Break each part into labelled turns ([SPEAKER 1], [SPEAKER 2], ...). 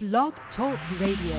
[SPEAKER 1] Blog Talk Radio.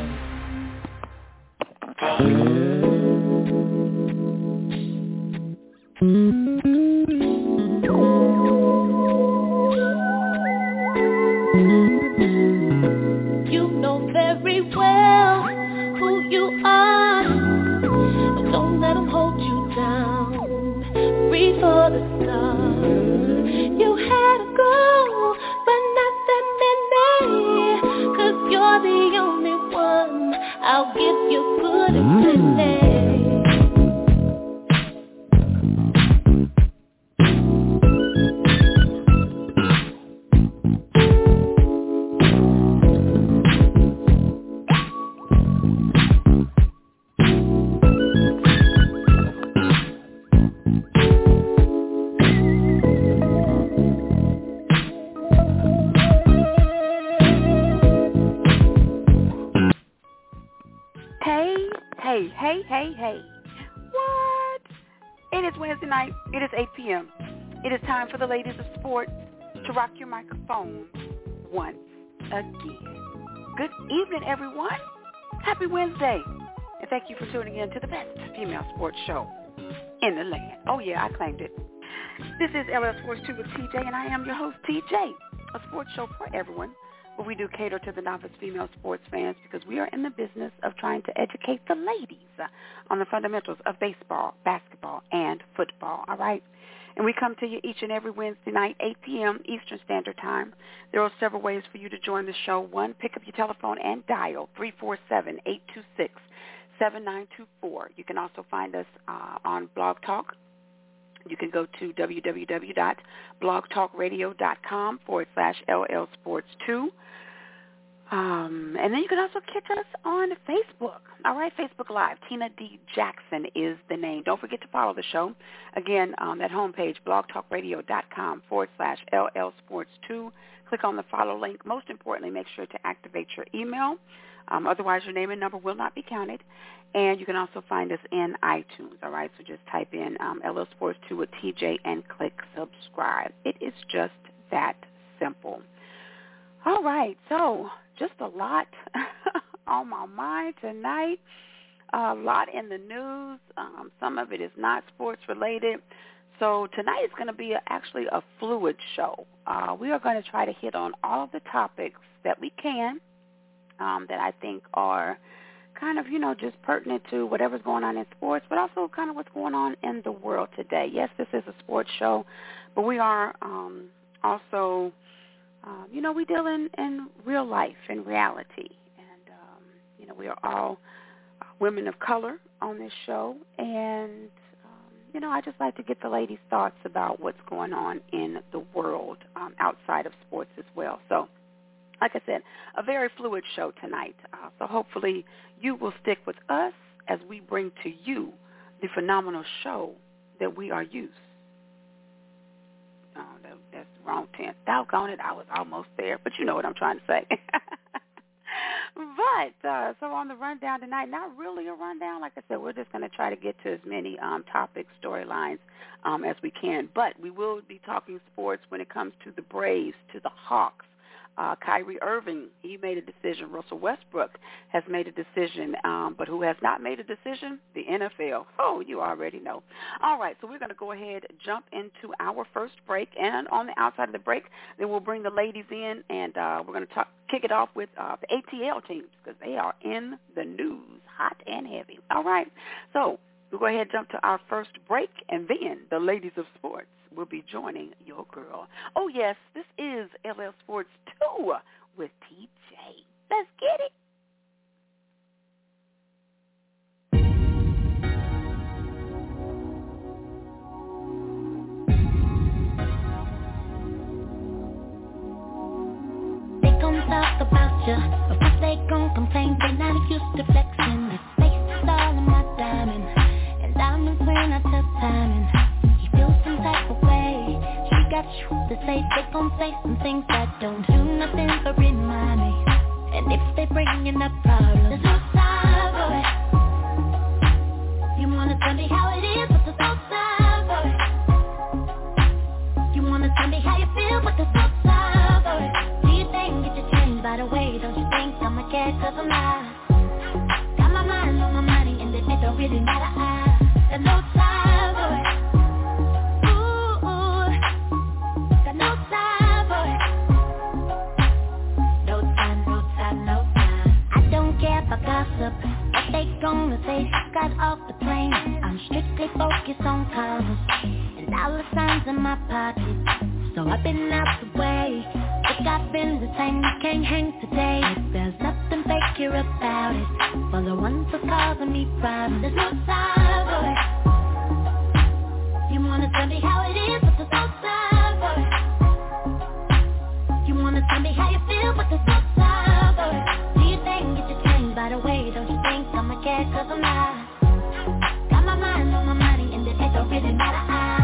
[SPEAKER 2] Again. Good evening, everyone. Happy Wednesday. And thank you for tuning in to the best female sports show in the land. Oh, yeah, I claimed it. This is LL Sports 2 with TJ, and I am your host, TJ, a sports show for everyone But we do cater to the novice female sports fans because we are in the business of trying to educate the ladies on the fundamentals of baseball, basketball, and football, all right? And we come to you each and every Wednesday night, 8 p.m. Eastern Standard Time. There are several ways for you to join the show. One, pick up your telephone and dial 347-826-7924. You can also find us uh, on Blog Talk. You can go to www.blogtalkradio.com forward slash LL Sports 2. Um, and then you can also catch us on Facebook. All right, Facebook Live. Tina D. Jackson is the name. Don't forget to follow the show. Again, on that homepage, blogtalkradio.com forward slash LL Sports 2. Click on the follow link. Most importantly, make sure to activate your email. Um, otherwise, your name and number will not be counted. And you can also find us in iTunes, all right? So just type in um, LL Sports 2 with TJ and click subscribe. It is just that simple. All right, so just a lot on my mind tonight. A lot in the news. Um, some of it is not sports related. So tonight is going to be a, actually a fluid show. Uh, we are going to try to hit on all of the topics that we can um, that I think are kind of, you know, just pertinent to whatever's going on in sports, but also kind of what's going on in the world today. Yes, this is a sports show, but we are um, also, um, you know, we deal in, in real life, in reality. And, um, you know, we are all uh, women of color on this show. And, um, you know, I just like to get the ladies' thoughts about what's going on in the world um, outside of sports as well. So, like I said, a very fluid show tonight. Uh, so hopefully you will stick with us as we bring to you the phenomenal show that we are used. Oh, that, wrong tense. Doggone it, I was almost there, but you know what I'm trying to say. but uh, so on the rundown tonight, not really a rundown. Like I said, we're just going to try to get to as many um, topics, storylines um, as we can. But we will be talking sports when it comes to the Braves, to the Hawks, uh, Kyrie Irving, he made a decision. Russell Westbrook has made a decision, um, but who has not made a decision? The NFL. Oh, you already know. All right, so we're going to go ahead, jump into our first break, and on the outside of the break, then we'll bring the ladies in, and uh, we're going to talk, kick it off with uh, the ATL teams because they are in the news, hot and heavy. All right, so we'll go ahead jump to our first break, and then the ladies of sports will be joining your girl. Oh, yes, this is LL Sports 2 with TJ. Let's get it.
[SPEAKER 3] They gon' talk about you, but first they gon' complain they not used to flexing. This face is all in my diamond, and diamonds when I tell timing. Type of way. She got truth to say, they gon' say some things that don't do nothing but remind me. And if they bringing up problems, there's no time for it. You wanna tell me how it is, but there's no time for it. You wanna tell me how you feel, but there's no time for it. Do you think get your change by the way, don't you think I'm a cat cause I'm not Got my mind on my money and it don't really matter I got no time What they gonna say, got off the plane. I'm strictly focused on covers And dollar signs in my pocket. So I've been out the way Look, I've been the same, you can't hang today. There's nothing fake here about it. For the ones who causing me problems There's no time for You wanna tell me how it is, but there's no time for You wanna tell me how you feel, but there's no time Cat cause I'm not Got my mind on my money and it don't really matter. There's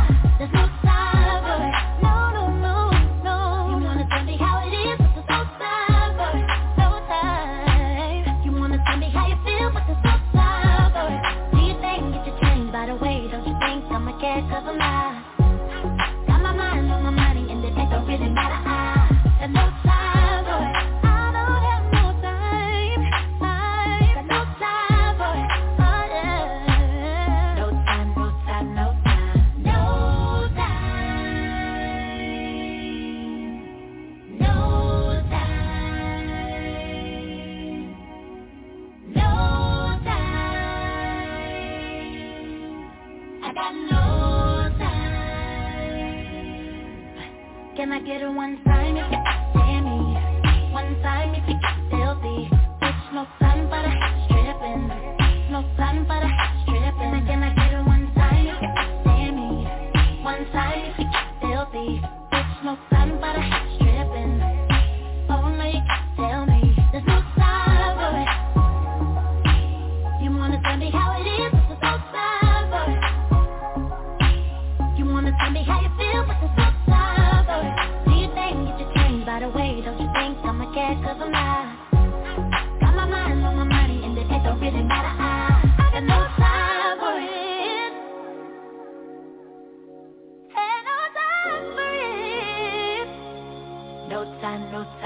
[SPEAKER 3] get a one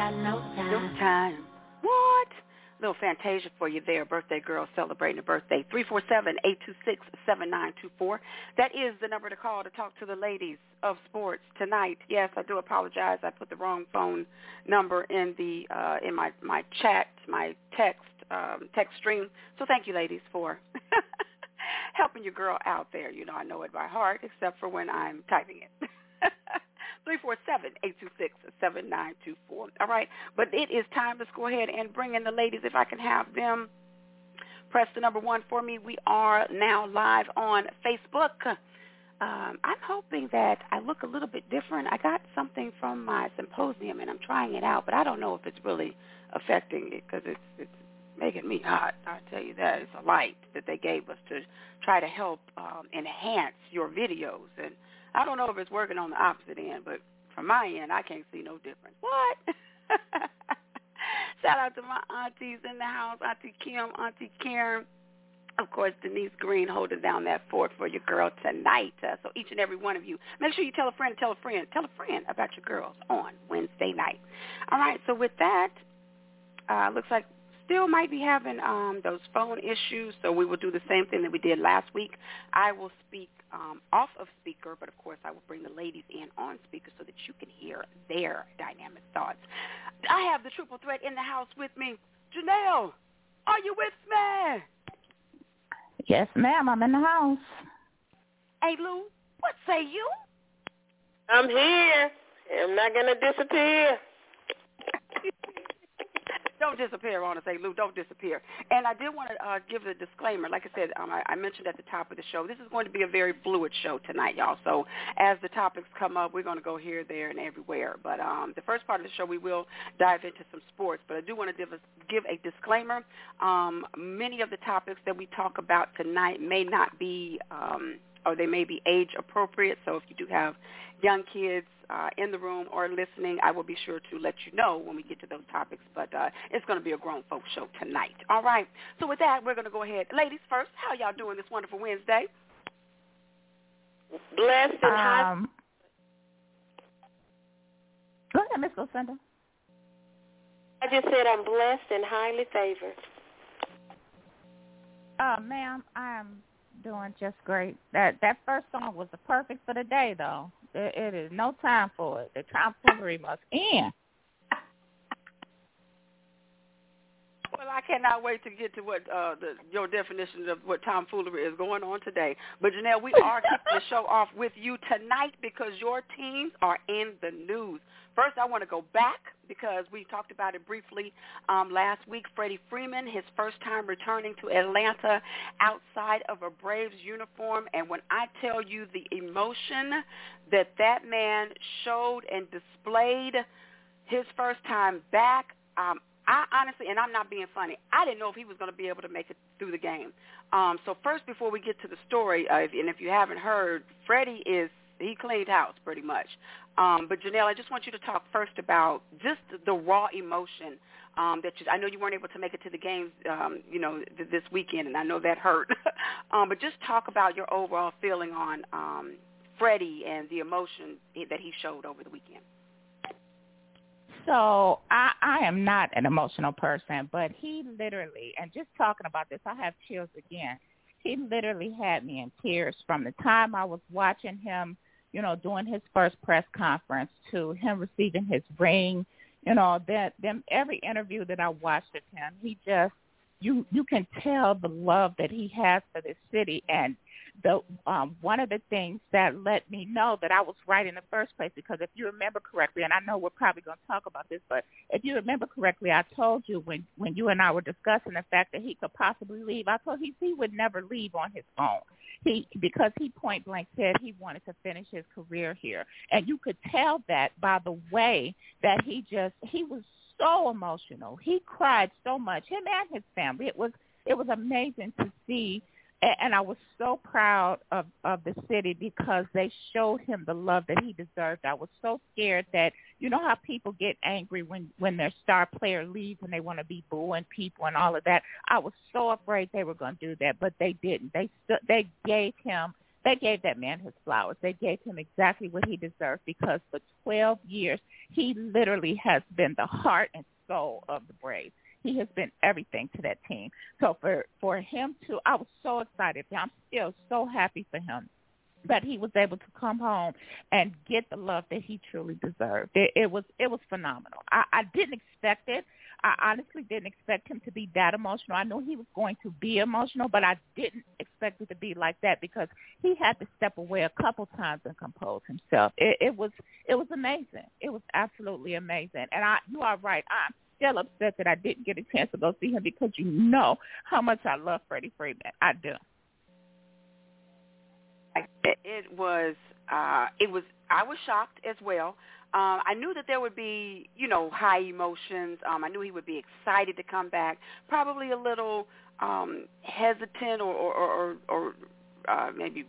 [SPEAKER 3] time, no time No time
[SPEAKER 2] What? Little Fantasia for you there, birthday girl celebrating a birthday. 347-826-7924. That is the number to call to talk to the ladies of sports tonight. Yes, I do apologize. I put the wrong phone number in the uh, in my my chat, my text um, text stream. So thank you, ladies, for helping your girl out there. You know, I know it by heart, except for when I'm typing it. 347-826-7924. All right. But it is time. Let's go ahead and bring in the ladies if I can have them. Press the number one for me. We are now live on Facebook. Um, I'm hoping that I look a little bit different. I got something from my symposium, and I'm trying it out, but I don't know if it's really affecting it because it's, it's making me hot. I tell you that. It's a light that they gave us to try to help um, enhance your videos. And I don't know if it's working on the opposite end, but from my end, I can't see no difference. What? Shout out to my aunties in the house, Auntie Kim, Auntie Karen. Of course, Denise Green holding down that fort for your girl tonight. Uh, so each and every one of you, make sure you tell a friend, tell a friend, tell a friend about your girls on Wednesday night. All right, so with that, uh, looks like still might be having um, those phone issues, so we will do the same thing that we did last week. I will speak um, off of speaker, but of course I will bring the ladies in on speaker so that you can hear their dynamic thoughts. I have the triple threat in the house with me. Janelle, are you with me?
[SPEAKER 4] Yes, ma'am. I'm in the house.
[SPEAKER 2] Hey, Lou, what say you?
[SPEAKER 5] I'm here. I'm not going to disappear.
[SPEAKER 2] Don't disappear, on us. Say, Lou, don't disappear. And I did want to uh, give a disclaimer. Like I said, um, I, I mentioned at the top of the show, this is going to be a very fluid show tonight, y'all. So as the topics come up, we're going to go here, there, and everywhere. But um, the first part of the show, we will dive into some sports. But I do want to give a, give a disclaimer. Um, many of the topics that we talk about tonight may not be um, or they may be age appropriate. So if you do have young kids uh, in the room or listening, I will be sure to let you know when we get to those topics. But uh, it's going to be a grown folks show tonight. All right. So with that, we're going to go ahead. Ladies first, how y'all doing this wonderful Wednesday?
[SPEAKER 5] Blessed and hot.
[SPEAKER 4] Um, go ahead, Miss Lucinda.
[SPEAKER 5] I just said I'm blessed and highly favored.
[SPEAKER 4] Uh, ma'am, I'm doing just great. That that first song was the perfect for the day, though. It, it is no time for it. The tomfoolery must end.
[SPEAKER 2] Well, I cannot wait to get to what uh, the, your definition of what tomfoolery is going on today. But Janelle, we are kicking the show off with you tonight because your teams are in the news. First, I want to go back because we talked about it briefly um, last week. Freddie Freeman, his first time returning to Atlanta outside of a Braves uniform. And when I tell you the emotion that that man showed and displayed his first time back, um, I honestly, and I'm not being funny, I didn't know if he was going to be able to make it through the game. Um, so first, before we get to the story, uh, if, and if you haven't heard, Freddie is he cleaned house pretty much. Um, but Janelle, I just want you to talk first about just the, raw emotion um, that you, I know you weren't able to make it to the games, um, you know, th- this weekend, and I know that hurt. um, but just talk about your overall feeling on um, Freddie and the emotion that he showed over the weekend.
[SPEAKER 4] So I, I am not an emotional person, but he literally, and just talking about this, I have chills again. He literally had me in tears from the time I was watching him, you know, doing his first press conference to him receiving his ring. You know, that them every interview that I watched of him, he just you you can tell the love that he has for this city and the um, one of the things that let me know that I was right in the first place because if you remember correctly, and I know we're probably going to talk about this, but if you remember correctly, I told you when when you and I were discussing the fact that he could possibly leave, I told he he would never leave on his own. He because he point blank said he wanted to finish his career here, and you could tell that by the way that he just he was so emotional. He cried so much. Him and his family. It was it was amazing to see and I was so proud of of the city because they showed him the love that he deserved. I was so scared that you know how people get angry when when their star player leaves and they want to be booing people and all of that. I was so afraid they were going to do that, but they didn't. They st- they gave him they gave that man his flowers. They gave him exactly what he deserved because for 12 years he literally has been the heart and soul of the Braves he has been everything to that team. So for for him to, I was so excited. I'm still so happy for him that he was able to come home and get the love that he truly deserved. It, it was it was phenomenal. I, I didn't expect it. I honestly didn't expect him to be that emotional. I knew he was going to be emotional, but I didn't expect it to be like that because he had to step away a couple times and compose himself. It, it was it was amazing. It was absolutely amazing. And I you are right. I'm still upset that I didn't get a chance to go see him because you know how much I love Freddie Freeman. I do.
[SPEAKER 2] It was, uh, it was, I was shocked as well. Um, I knew that there would be, you know, high emotions. Um, I knew he would be excited to come back, probably a little um, hesitant or, or, or, or uh, maybe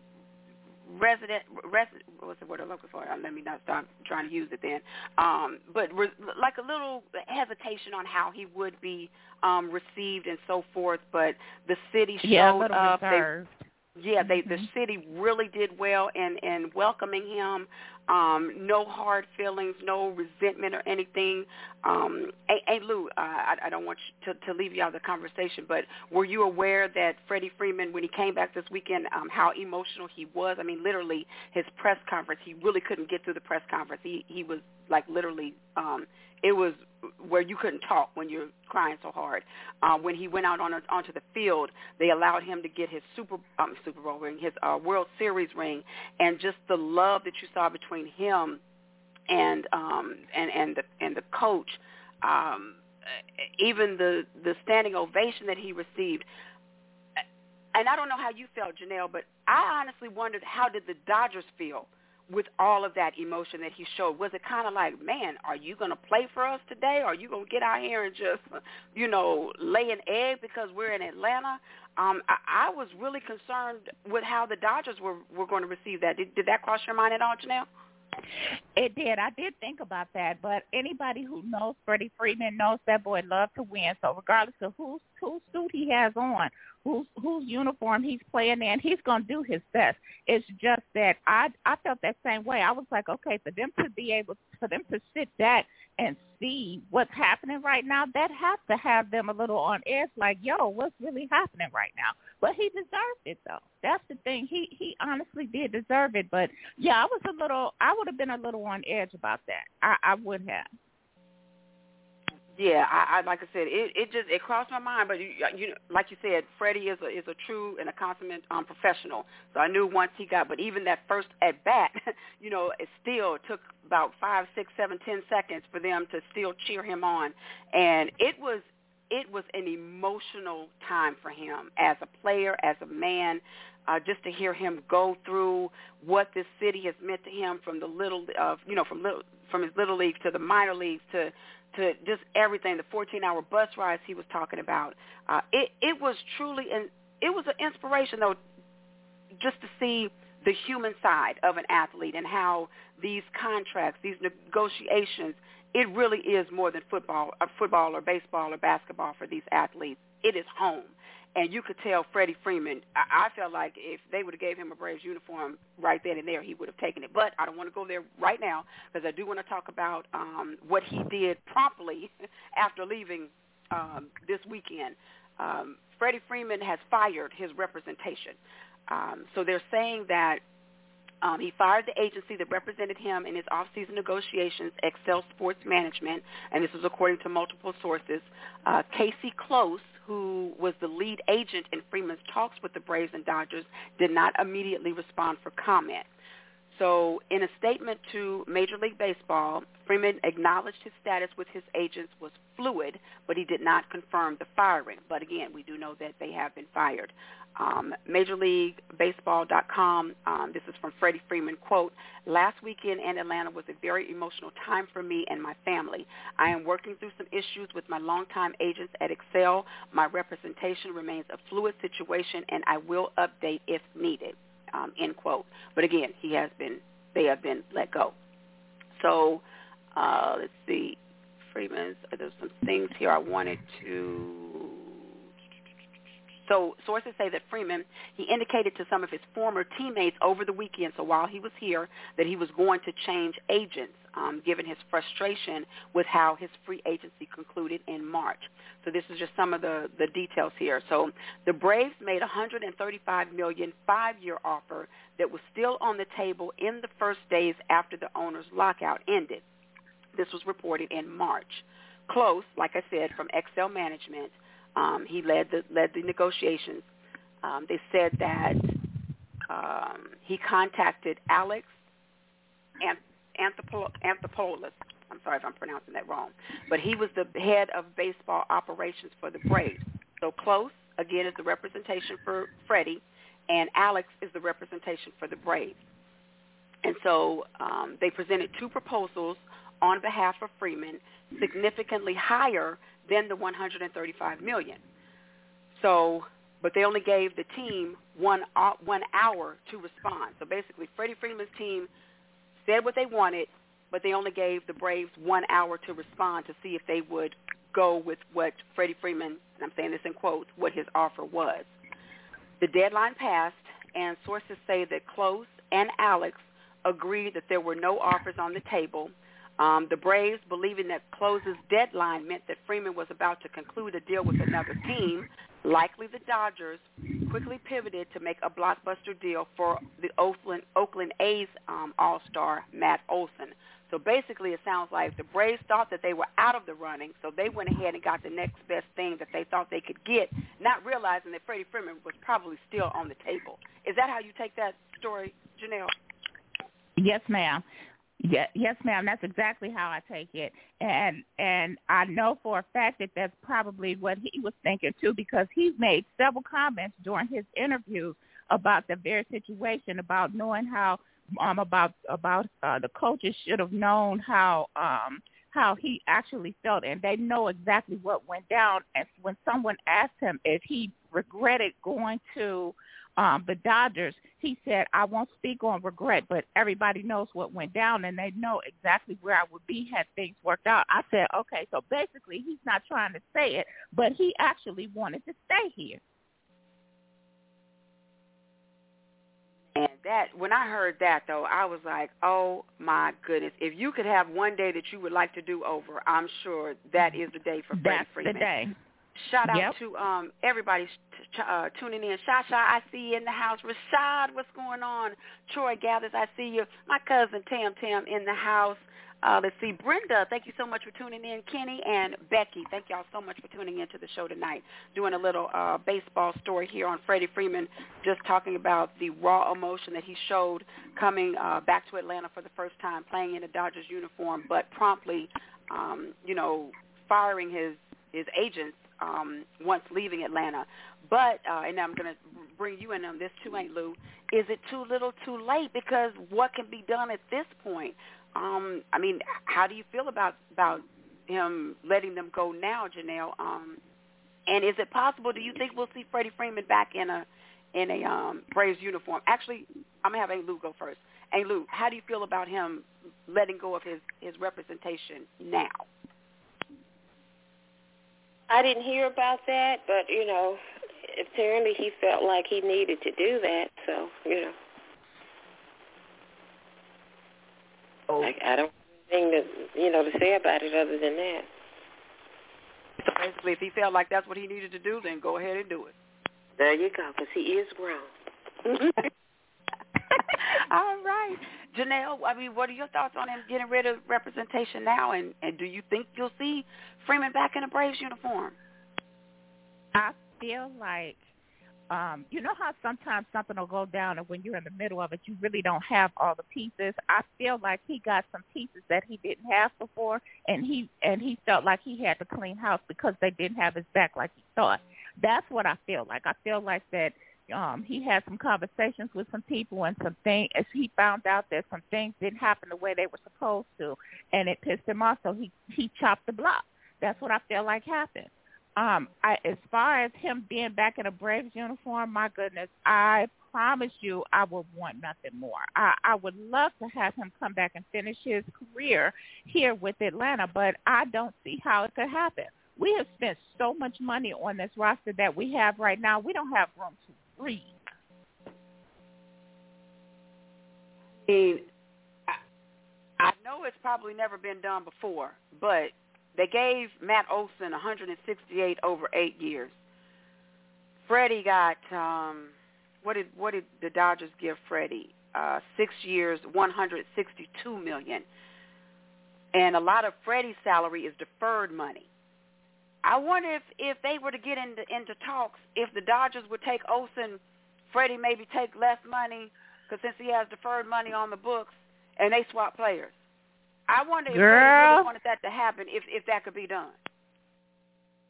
[SPEAKER 2] resident, resident what's the word I'm looking for? Let me not start trying to use it then. Um, but re- like a little hesitation on how he would be um, received and so forth. But the city showed
[SPEAKER 4] yeah, a little
[SPEAKER 2] up.
[SPEAKER 4] Reserved.
[SPEAKER 2] They, yeah, they
[SPEAKER 4] mm-hmm.
[SPEAKER 2] the city really did well in in welcoming him. Um, no hard feelings, no resentment or anything. Um, hey, hey Lou, uh, I, I don't want to, to leave you out of the conversation, but were you aware that Freddie Freeman, when he came back this weekend, um, how emotional he was? I mean, literally, his press conference, he really couldn't get through the press conference. He he was like literally um, it was where you couldn't talk when you're crying so hard. Uh, when he went out on a, onto the field, they allowed him to get his Super um, Super Bowl ring, his uh, World Series ring, and just the love that you saw between him and um, and and the and the coach. Um, even the the standing ovation that he received. And I don't know how you felt, Janelle, but I honestly wondered how did the Dodgers feel with all of that emotion that he showed? Was it kind of like, man, are you going to play for us today? Are you going to get out here and just, you know, lay an egg because we're in Atlanta? Um, I, I was really concerned with how the Dodgers were, were going to receive that. Did, did that cross your mind at all, Janelle?
[SPEAKER 4] It did. I did think about that, but anybody who knows Freddie Freeman knows that boy loves to win. So regardless of whose whose suit he has on, whose whose uniform he's playing in. He's going to do his best. It's just that I I felt that same way. I was like, okay, for them to be able for them to sit back and see what's happening right now, that has to have them a little on edge. Like, yo, what's really happening right now? But he deserved it though. That's the thing. He he honestly did deserve it. But yeah, I was a little. I would have been a little on edge about that. I I would have
[SPEAKER 2] yeah, I, I like I said, it it just it crossed my mind. But you, you like you said, Freddie is a is a true and a consummate um, professional. So I knew once he got, but even that first at bat, you know, it still took about five, six, seven, ten seconds for them to still cheer him on, and it was it was an emotional time for him as a player, as a man, uh, just to hear him go through what this city has meant to him from the little uh, you know from little from his little leagues to the minor leagues to to just everything, the 14-hour bus rides he was talking about. Uh, it it was truly an it was an inspiration though, just to see the human side of an athlete and how these contracts, these negotiations, it really is more than football, or football or baseball or basketball for these athletes. It is home and you could tell Freddie Freeman. I, I felt like if they would have gave him a Braves uniform right then and there, he would have taken it. But I don't want to go there right now because I do want to talk about um, what he did promptly after leaving um, this weekend. Um, Freddie Freeman has fired his representation. Um, so they're saying that um, he fired the agency that represented him in his off-season negotiations, Excel Sports Management, and this is according to multiple sources. Uh, Casey Close, who was the lead agent in Freeman's talks with the Braves and Dodgers, did not immediately respond for comment. So in a statement to Major League Baseball, Freeman acknowledged his status with his agents was fluid, but he did not confirm the firing. But again, we do know that they have been fired. Um, Major League Baseball.com, um, this is from Freddie Freeman, quote, last weekend in Atlanta was a very emotional time for me and my family. I am working through some issues with my longtime agents at Excel. My representation remains a fluid situation, and I will update if needed um, end quote. But again, he has been, they have been let go. So uh, let's see, Freeman's, there's some things here I wanted to so sources say that Freeman, he indicated to some of his former teammates over the weekend, so while he was here, that he was going to change agents, um, given his frustration with how his free agency concluded in March. So this is just some of the, the details here. So the Braves made a $135 million five-year offer that was still on the table in the first days after the owner's lockout ended. This was reported in March. Close, like I said, from Excel Management, um, he led the led the negotiations. Um, they said that um, he contacted Alex Anthopoulos. I'm sorry if I'm pronouncing that wrong, but he was the head of baseball operations for the Braves. So close again is the representation for Freddie, and Alex is the representation for the Braves. And so um, they presented two proposals on behalf of Freeman, significantly higher than the 135 million. So, but they only gave the team one uh, one hour to respond. So basically, Freddie Freeman's team said what they wanted, but they only gave the Braves one hour to respond to see if they would go with what Freddie Freeman, and I'm saying this in quotes, what his offer was. The deadline passed, and sources say that Close and Alex agreed that there were no offers on the table um, the Braves, believing that Close's deadline meant that Freeman was about to conclude a deal with another team, likely the Dodgers, quickly pivoted to make a blockbuster deal for the Oakland, Oakland A's um, All-Star Matt Olson. So basically, it sounds like the Braves thought that they were out of the running, so they went ahead and got the next best thing that they thought they could get, not realizing that Freddie Freeman was probably still on the table. Is that how you take that story, Janelle?
[SPEAKER 4] Yes, ma'am. Yeah, yes, ma'am. That's exactly how I take it, and and I know for a fact that that's probably what he was thinking too, because he's made several comments during his interviews about the very situation, about knowing how um about about uh, the coaches should have known how um how he actually felt, and they know exactly what went down. And when someone asked him if he regretted going to um, the Dodgers, he said, I won't speak on regret, but everybody knows what went down and they know exactly where I would be had things worked out. I said, okay, so basically he's not trying to say it, but he actually wanted to stay here.
[SPEAKER 2] And that, when I heard that though, I was like, oh my goodness. If you could have one day that you would like to do over, I'm sure that is the day for Freddie Freeman.
[SPEAKER 4] That's the day.
[SPEAKER 2] Shout out
[SPEAKER 4] Yep.
[SPEAKER 2] to um everybody t- uh, tuning in. Shasha, I see you in the house. Rashad, what's going on? Troy Gathers, I see you. My cousin Tam Tam in the house. Uh, let's see, Brenda, thank you so much for tuning in. Kenny and Becky, thank y'all so much for tuning into the show tonight. Doing a little uh, baseball story here on Freddie Freeman, just talking about the raw emotion that he showed coming uh, back to Atlanta for the first time, playing in a Dodgers uniform, but promptly, um, you know, firing his his agents um, once leaving Atlanta. But uh, and I'm going to bring you in on this too, Aunt Lou. Is it too little, too late? Because what can be done at this point? Um, I mean, how do you feel about about him letting them go now, Janelle? Um, and is it possible? Do you think we'll see Freddie Freeman back in a in a um, Braves uniform? Actually, I'm gonna have Aunt Lou go first. Aunt Lou, how do you feel about him letting go of his his representation now?
[SPEAKER 5] I didn't hear about that, but you know, apparently he felt like he needed to do that. So you know,
[SPEAKER 2] Oh,
[SPEAKER 5] I, I don't have anything to you know to say about it other than that.
[SPEAKER 2] so basically, if he felt like that's what he needed to do, then go ahead and do it.
[SPEAKER 5] There you go, because he is grown.
[SPEAKER 2] All right. Janelle, I mean, what are your thoughts on him getting rid of representation now, and, and do you think you'll see Freeman back in a Braves uniform?
[SPEAKER 4] I feel like, um, you know how sometimes something will go down, and when you're in the middle of it, you really don't have all the pieces. I feel like he got some pieces that he didn't have before, and he and he felt like he had to clean house because they didn't have his back like he thought. That's what I feel like. I feel like that um he had some conversations with some people and some things as he found out that some things didn't happen the way they were supposed to and it pissed him off so he he chopped the block. That's what i feel like happened. Um i as far as him being back in a braves uniform my goodness i promise you i would want nothing more. I i would love to have him come back and finish his career here with atlanta but i don't see how it could happen. We have spent so much money on this roster that we have right now. We don't have room to
[SPEAKER 2] I mean, I, I know it's probably never been done before, but they gave Matt Olson 168 over eight years. Freddie got um, what did what did the Dodgers give Freddie? Uh, six years, 162 million, and a lot of Freddie's salary is deferred money. I wonder if if they were to get into into talks, if the Dodgers would take Olson, Freddie maybe take less money because since he has deferred money on the books, and they swap players. I wonder if
[SPEAKER 4] Girl.
[SPEAKER 2] really wanted that to happen, if if that could be done.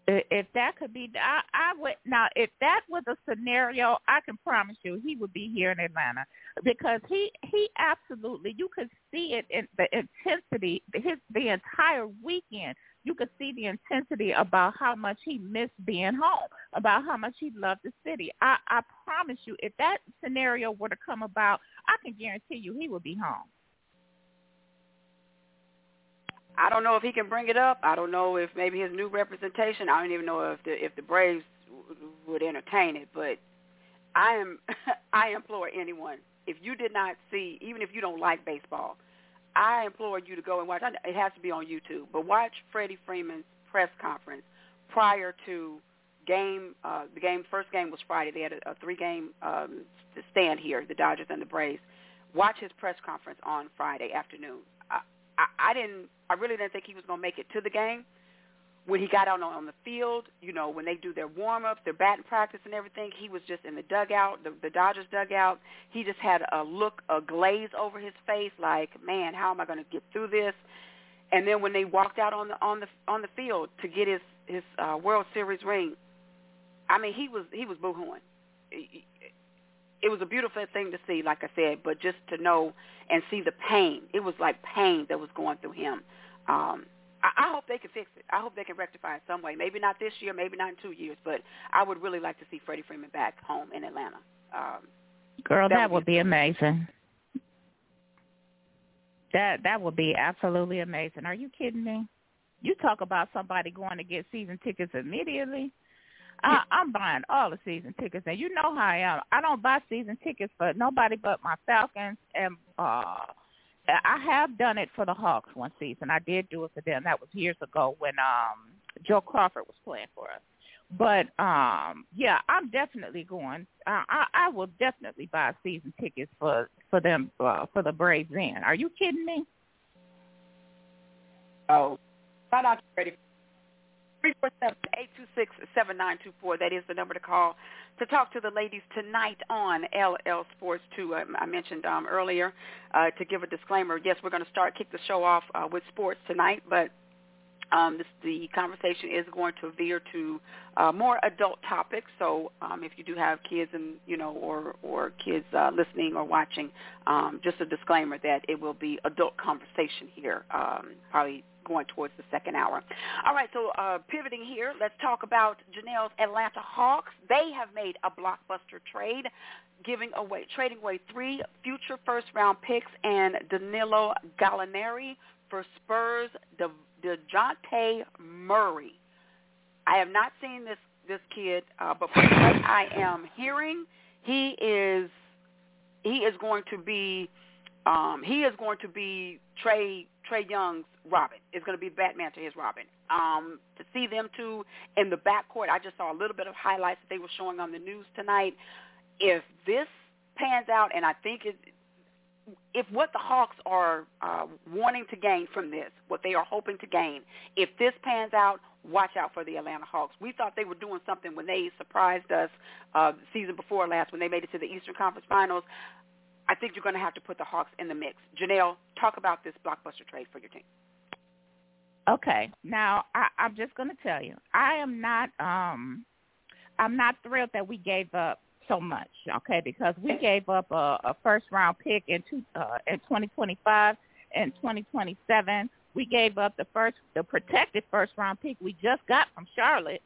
[SPEAKER 4] If that could be, I, I would now. If that was a scenario, I can promise you he would be here in Atlanta because he he absolutely you could see it in the intensity. His the entire weekend, you could see the intensity about how much he missed being home, about how much he loved the city. I I promise you, if that scenario were to come about, I can guarantee you he would be home.
[SPEAKER 2] I don't know if he can bring it up. I don't know if maybe his new representation. I don't even know if the if the Braves would entertain it. But I am I implore anyone if you did not see, even if you don't like baseball, I implore you to go and watch. It has to be on YouTube, but watch Freddie Freeman's press conference prior to game. Uh, the game first game was Friday. They had a, a three game um, stand here, the Dodgers and the Braves. Watch his press conference on Friday afternoon. I, I, I didn't. I really didn't think he was going to make it to the game. When he got out on, on the field, you know, when they do their warm ups, their batting practice and everything, he was just in the dugout, the, the Dodgers dugout. He just had a look, a glaze over his face, like, man, how am I going to get through this? And then when they walked out on the on the on the field to get his his uh, World Series ring, I mean, he was he was boohooing. It- It was a beautiful thing to see, like I said, but just to know and see the pain. It was like pain that was going through him. Um, I, I hope they can fix it. I hope they can rectify it some way. Maybe not this year, maybe not in two years, but I would really like to see Freddie Freeman back home in Atlanta. Um,
[SPEAKER 4] Girl,
[SPEAKER 2] That
[SPEAKER 4] that,
[SPEAKER 2] would
[SPEAKER 4] would be amazing. That that would be absolutely amazing. Are you kidding me? You talk about somebody going to get season tickets immediately. I, I'm buying all the season tickets, and you know how I am. I don't buy season tickets for nobody but my Falcons, and uh I have done it for the Hawks one season. I did do it for them. That was years ago when um Joe Crawford was playing for us. But um yeah, I'm definitely going. Uh, I I will definitely buy season tickets for for them uh, for the Braves. In are you kidding me?
[SPEAKER 2] Oh, out to Freddie. 347-826-7924. That is the number to call to talk to the ladies tonight on LL Sports 2. Um, I mentioned um, earlier uh, to give a disclaimer. Yes, we're going to start kick the show off uh, with sports tonight, but um, this, the conversation is going to veer to uh, more adult topics. So um, if you do have kids and you know, or or kids uh, listening or watching, um, just a disclaimer that it will be adult conversation here. Um, probably going towards the second hour. All right, so uh, pivoting here, let's talk about Janelle's Atlanta Hawks. They have made a blockbuster trade, giving away, trading away three future first-round picks and Danilo Gallinari for Spurs De, DeJounte Murray. I have not seen this this kid, uh, but from what I am hearing, he is he is going to be um, he is going to be Trae Trae Young's Robin. Is going to be Batman to his Robin. Um, to see them two in the backcourt, I just saw a little bit of highlights that they were showing on the news tonight. If this pans out, and I think it, if what the Hawks are uh, wanting to gain from this, what they are hoping to gain, if this pans out, watch out for the Atlanta Hawks. We thought they were doing something when they surprised us uh, season before last when they made it to the Eastern Conference Finals. I think you're going to have to put the Hawks in the mix. Janelle, talk about this blockbuster trade for your team.
[SPEAKER 4] Okay, now I, I'm just going to tell you, I am not, um, I'm not thrilled that we gave up so much. Okay, because we gave up a, a first round pick in two, uh, in 2025 and 2027. We gave up the first, the protected first round pick we just got from Charlotte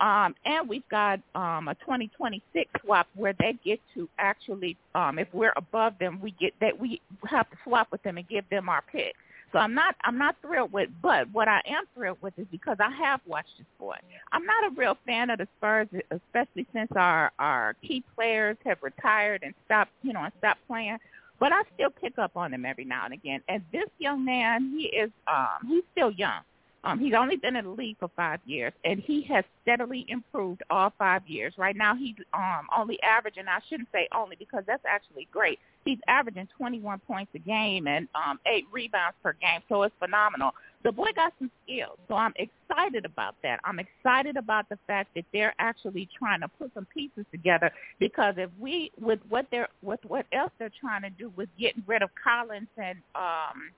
[SPEAKER 4] um, and we've got um, a 2026 swap where they get to actually, um, if we're above them, we get that we have to swap with them and give them our pick. So I'm not I'm not thrilled with, but what I am thrilled with is because I have watched the sport. I'm not a real fan of the Spurs, especially since our our key players have retired and stopped, you know, and stopped playing. But I still pick up on them every now and again. And this young man, he is um, he's still young. Um, he's only been in the league for five years, and he has steadily improved all five years. Right now, he's um, only averaging, I shouldn't say only because that's actually great. He's averaging 21 points a game and um, eight rebounds per game, so it's phenomenal. The boy got some skills, so I'm excited about that. I'm excited about the fact that they're actually trying to put some pieces together because if we, with what they're, with what else they're trying to do with getting rid of Collins and um,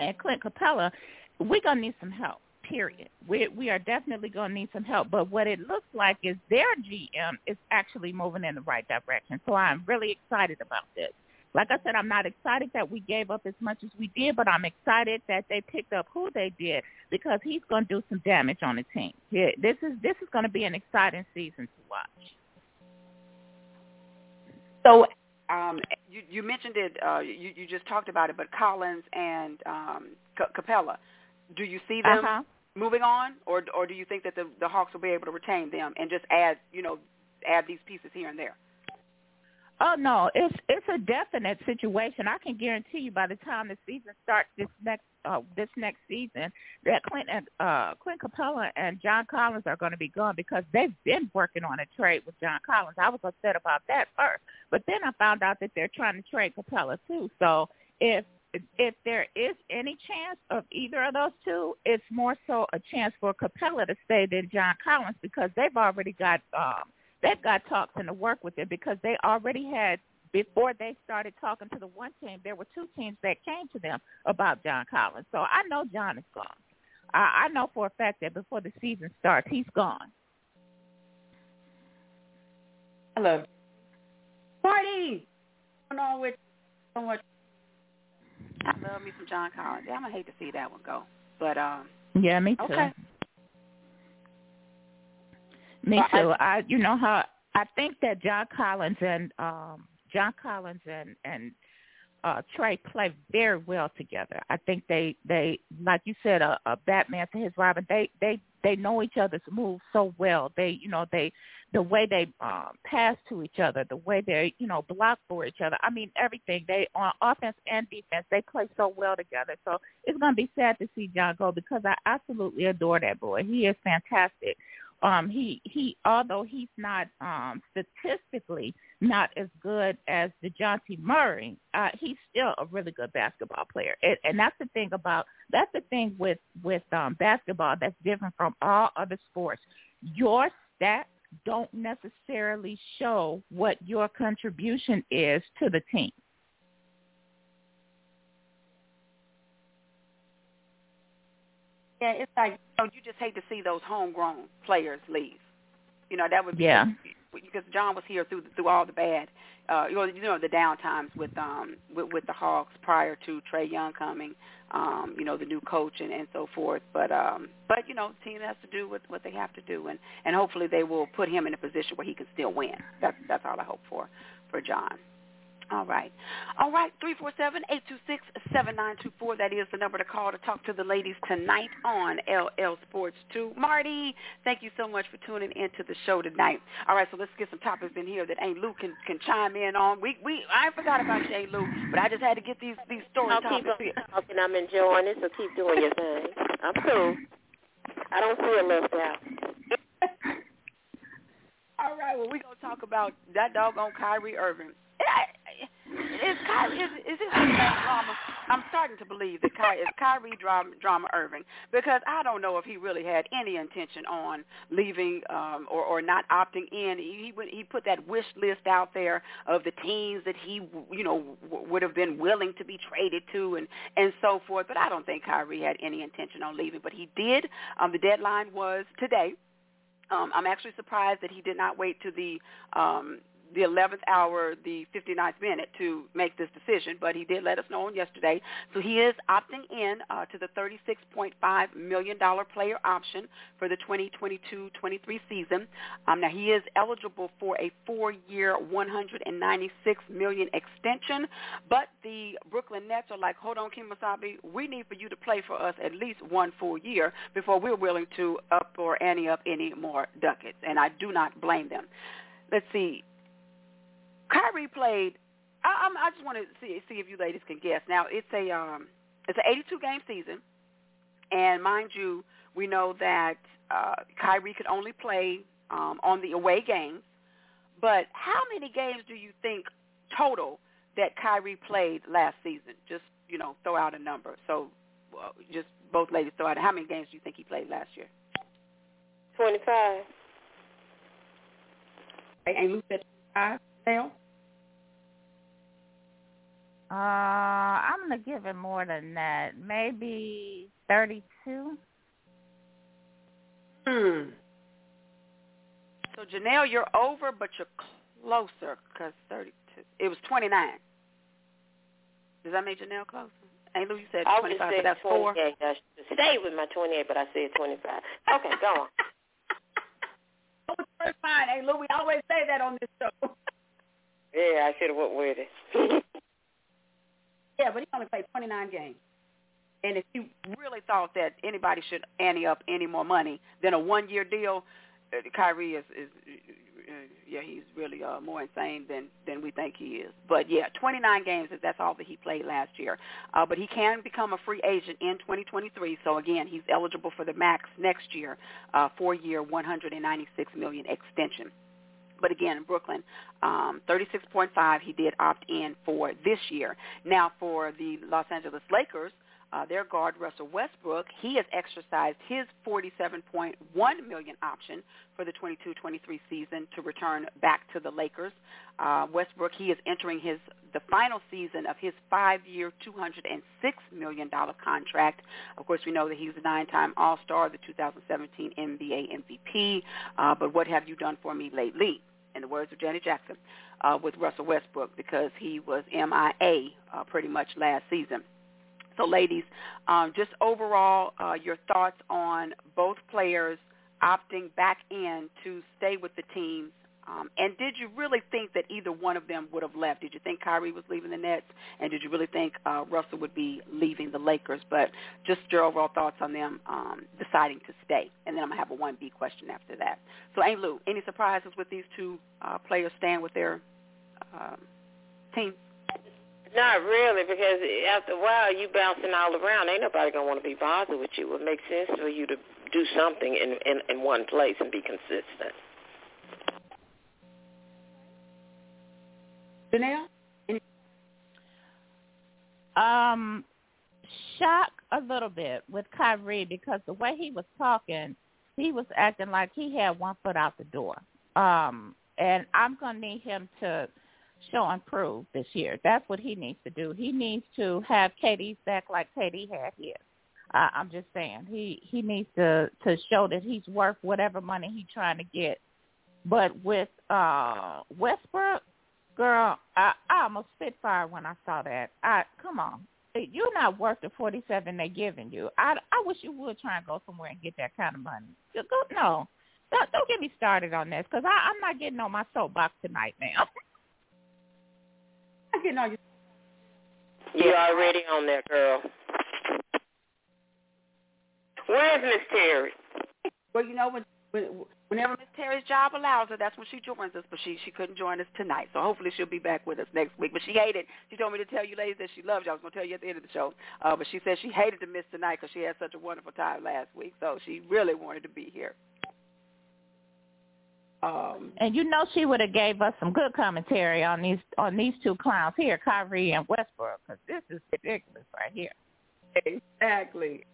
[SPEAKER 4] and Clint Capela, we're gonna need some help. Period. We we are definitely gonna need some help. But what it looks like is their GM is actually moving in the right direction. So I'm really excited about this. Like I said, I'm not excited that we gave up as much as we did, but I'm excited that they picked up who they did because he's going to do some damage on the team. Yeah, this is this is going to be an exciting season to watch.
[SPEAKER 2] So um, you, you mentioned it. Uh, you, you just talked about it, but Collins and um, C- Capela do you see them
[SPEAKER 4] uh-huh.
[SPEAKER 2] moving on, or or do you think that the the Hawks will be able to retain them and just add you know add these pieces here and there?
[SPEAKER 4] Oh no, it's it's a definite situation. I can guarantee you by the time the season starts this next uh, this next season that Clint and uh, Clint Capela and John Collins are going to be gone because they've been working on a trade with John Collins. I was upset about that first, but then I found out that they're trying to trade Capela too. So if if there is any chance of either of those two, it's more so a chance for Capela to stay than John Collins because they've already got um, they've got talks in the work with it because they already had before they started talking to the one team, there were two teams that came to them about John Collins. So I know John is gone. I, I know for a fact that before the season starts, he's gone.
[SPEAKER 2] Hello. Party! Going on with so much I love me some John Collins. Yeah, I'm gonna hate to see that one go, but um.
[SPEAKER 4] Yeah, me too.
[SPEAKER 2] Okay.
[SPEAKER 4] Me too. I, I, you know how I think that John Collins and um John Collins and and uh, Trae play very well together. I think they they like you said a, a Batman to his Robin. They they they know each other's moves so well. They you know they the way they um, pass to each other, the way they you know block for each other. I mean everything. They on offense and defense they play so well together. So it's to be sad to see John go because I absolutely adore that boy. He is fantastic um he he although he's not um statistically not as good as the DeJounte Murray, uh he's still a really good basketball player. And, and that's the thing about that's the thing with with um basketball that's different from all other sports. Your stats don't necessarily show what your contribution is to the team.
[SPEAKER 2] Yeah, it's like you, know, you just hate to see those homegrown players leave. You know that would be
[SPEAKER 4] yeah.
[SPEAKER 2] because John was here through through all the bad, uh, you know, you know the down times with um with, with the Hawks prior to Trae Young coming, um, you know the new coach and and so forth. But um but you know the team has to do what what they have to do and and hopefully they will put him in a position where he can still win. That's that's all I hope for for John. All right. All right, 347-826-7924. That is the number to call to talk to the ladies tonight on LL Sports 2. Marty, thank you so much for tuning into the show tonight. All right, so let's get some topics in here that Aunt Lou can, can chime in on. We we I forgot about you, Aunt Lou, but I just had to get these these story
[SPEAKER 5] I'll
[SPEAKER 2] topics
[SPEAKER 5] keep on talking. I'm enjoying it, so keep doing your thing. I'm cool. I don't feel left out.
[SPEAKER 2] All right, well, we're going to talk about that doggone Kyrie Irving is Kyrie is, is this drama? I'm starting to believe that Kyrie is Kyrie drama, drama Irving because I don't know if he really had any intention on leaving um, or or not opting in. He he put that wish list out there of the teams that he you know w- would have been willing to be traded to and and so forth. But I don't think Kyrie had any intention on leaving. But he did. Um, the deadline was today. Um, I'm actually surprised that he did not wait to the um, the 11th hour, the 59th minute to make this decision, but he did let us know on yesterday. So he is opting in uh, to the $36.5 million player option for the 2022-23 season. Um, now, he is eligible for a four-year, 196 million extension, but the Brooklyn Nets are like, hold on, Kemosabe, we need for you to play for us at least one full year before we're willing to up or ante up any more ducats, and I do not blame them. Let's see. Kyrie played. I, I'm, I just want to see see if you ladies can guess. Now it's a um, it's an 82 game season, and mind you, we know that uh, Kyrie could only play um, on the away games. But how many games do you think total that Kyrie played last season? Just you know, throw out a number. So uh, just both ladies throw out how many games do you think he played last year?
[SPEAKER 5] Twenty-five.
[SPEAKER 2] And Lou said twenty-five. Dale?
[SPEAKER 4] Uh, I'm gonna give it more than that. Maybe thirty-two.
[SPEAKER 2] Hmm. So Janelle, you're over, but you're closer because thirty-two. It was twenty-nine. Does that make Janelle closer? Ain't Lou, you said
[SPEAKER 5] I
[SPEAKER 2] twenty-five,
[SPEAKER 5] just
[SPEAKER 2] so that's
[SPEAKER 5] said
[SPEAKER 2] four.
[SPEAKER 5] I should stay with my 28, but I said 25. Okay, go on.
[SPEAKER 2] It's fine. Hey, Lou, we always say that on this show.
[SPEAKER 5] Yeah, I should have went with it.
[SPEAKER 2] yeah, but he only played 29 games. And if you really thought that anybody should ante up any more money than a one-year deal, uh, Kyrie is, is uh, yeah, he's really uh, more insane than than we think he is. But yeah, 29 games is that's all that he played last year. Uh, but he can become a free agent in 2023. So again, he's eligible for the max next year, uh, four-year, 196 million extension. But again, in Brooklyn, um, 36.5 he did opt in for this year. Now for the Los Angeles Lakers, uh, their guard Russell Westbrook, he has exercised his 47.1 million option for the 22-23 season to return back to the Lakers. Uh, Westbrook, he is entering his the final season of his five-year, 206 million dollar contract. Of course, we know that he's a nine-time All-Star, the 2017 NBA MVP. Uh, but what have you done for me lately? in the words of Janet Jackson, uh, with Russell Westbrook because he was MIA uh, pretty much last season. So, ladies, um, just overall, uh, your thoughts on both players opting back in to stay with the teams Um, and did you really think that either one of them would have left? Did you think Kyrie was leaving the Nets, and did you really think uh, Russell would be leaving the Lakers? But just your overall thoughts on them um, deciding to stay, and then I'm gonna have a one B question after that. So, Aunt Lou, any surprises with these two uh, players staying with their um, teams?
[SPEAKER 5] Not really, because after a while you bouncing all around. Ain't nobody gonna want to be bothered with you. It makes sense for you to do something in, in in one place and be consistent.
[SPEAKER 2] Janelle?
[SPEAKER 4] Um, shock a little bit with Kyrie because the way he was talking, he was acting like he had one foot out the door. Um, and I'm gonna need him to show and prove this year. That's what he needs to do. He needs to have KD's back like KD had his. Uh, I'm just saying he he needs to to show that he's worth whatever money he's trying to get. But with uh Westbrook, girl, I, I almost spit fire when I saw that. I come on, you're not worth the forty seven they're giving you. I I wish you would try and go somewhere and get that kind of money. Go no, don't, don't get me started on this because I'm not getting on my soapbox tonight, now.
[SPEAKER 2] I'm getting on you.
[SPEAKER 5] You're already on there, girl. Where's Miss Terry?
[SPEAKER 2] Well, you know when, when whenever Miss Terry's job allows her, that's when she joins us. But she she couldn't join us tonight, so hopefully she'll be back with us next week. But she hated. She told me to tell you ladies that she loves you. I was gonna tell you at the end of the show, uh, but she said she hated to miss tonight because she had such a wonderful time last week. So she really wanted to be here. Um,
[SPEAKER 4] and you know she would have gave us some good commentary on these on these two clowns here, Kyrie and Westbrook, because this is ridiculous right here.
[SPEAKER 2] Exactly,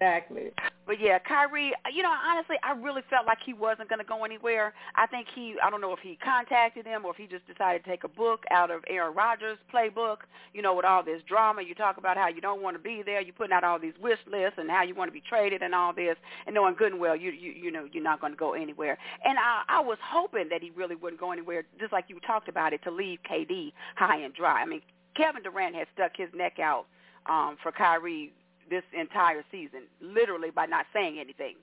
[SPEAKER 2] exactly. But yeah, Kyrie, you know, honestly, I really felt like he wasn't going to go anywhere. I think he, I don't know if he contacted him or if he just decided to take a book out of Aaron Rodgers' playbook, you know, with all this drama. You talk about how you don't want to be there. You're putting out all these wish lists and how you want to be traded and all this, and knowing good and well, you, you, you know, you're not going to go anywhere. And I, I was hoping that he really wouldn't go anywhere, just like you talked about it, to leave KD high and dry. I mean, Kevin Durant had stuck his neck out um, for Kyrie this entire season, literally by not saying anything.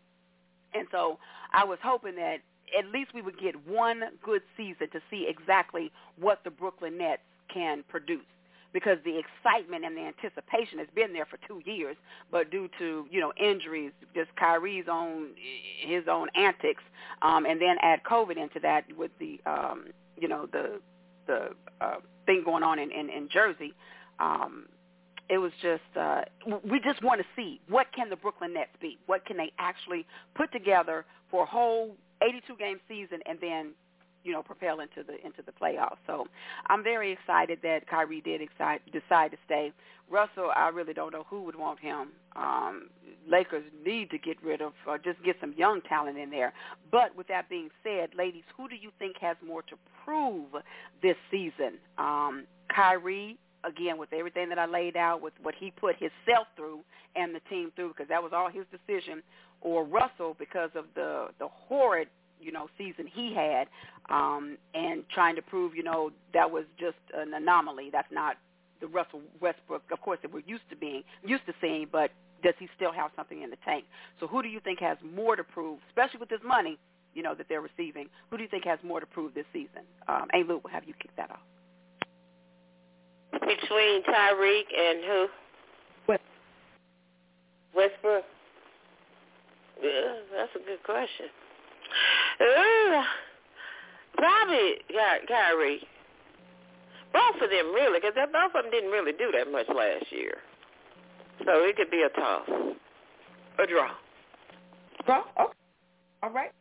[SPEAKER 2] And so I was hoping that at least we would get one good season to see exactly what the Brooklyn Nets can produce because the excitement and the anticipation has been there for two years, but due to you know injuries, just Kyrie's own his own antics, um, and then add COVID into that with the um, you know the the uh, thing going on in in, in Jersey. Um, it was just uh, we just want to see what can the Brooklyn Nets be? What can they actually put together for a whole 82 game season and then you know propel into the into the playoffs. So I'm very excited that Kyrie did excite, decide to stay. Russell, I really don't know who would want him. Um, Lakers need to get rid of or just get some young talent in there. But with that being said, ladies, who do you think has more to prove this season? Um, Kyrie again with everything that I laid out, with what he put himself through and the team through, because that was all his decision, or Russell because of the the horrid you know season he had, um, and trying to prove you know that was just an anomaly. That's not the Russell Westbrook, of course, that we're used to being used to seeing, but does he still have something in the tank? So who do you think has more to prove, especially with this money, you know, that they're receiving? Who do you think has more to prove this season? Um, hey, Luke, will have you kick that off?
[SPEAKER 5] Between Kyrie and who?
[SPEAKER 2] West.
[SPEAKER 5] Westbrook. Yeah, that's a good question. Uh, probably Kyrie. Both of them really, because both of them didn't really do that much last year. So it could be a toss, a draw.
[SPEAKER 2] Draw. Okay. All right.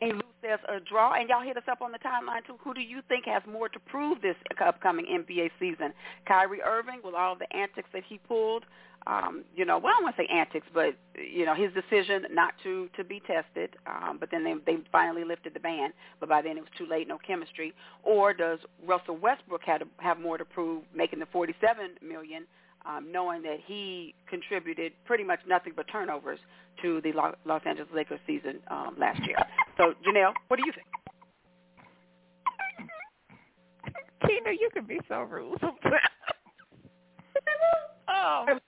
[SPEAKER 2] And Says a draw. And y'all hit us up on the timeline too. Who do you think has more to prove this upcoming NBA season? Kyrie Irving with all the antics that he pulled. Um, you know, well, I don't want to say antics, but you know, his decision not to to be tested. Um, but then they they finally lifted the ban, but by then it was too late, no chemistry. Or does Russell Westbrook have have more to prove, making the 47 million? Um, knowing that he contributed pretty much nothing but turnovers to the Los Angeles Lakers season um, last year. So, Janelle, what do you think?
[SPEAKER 4] Tina, you can be so rude sometimes. oh.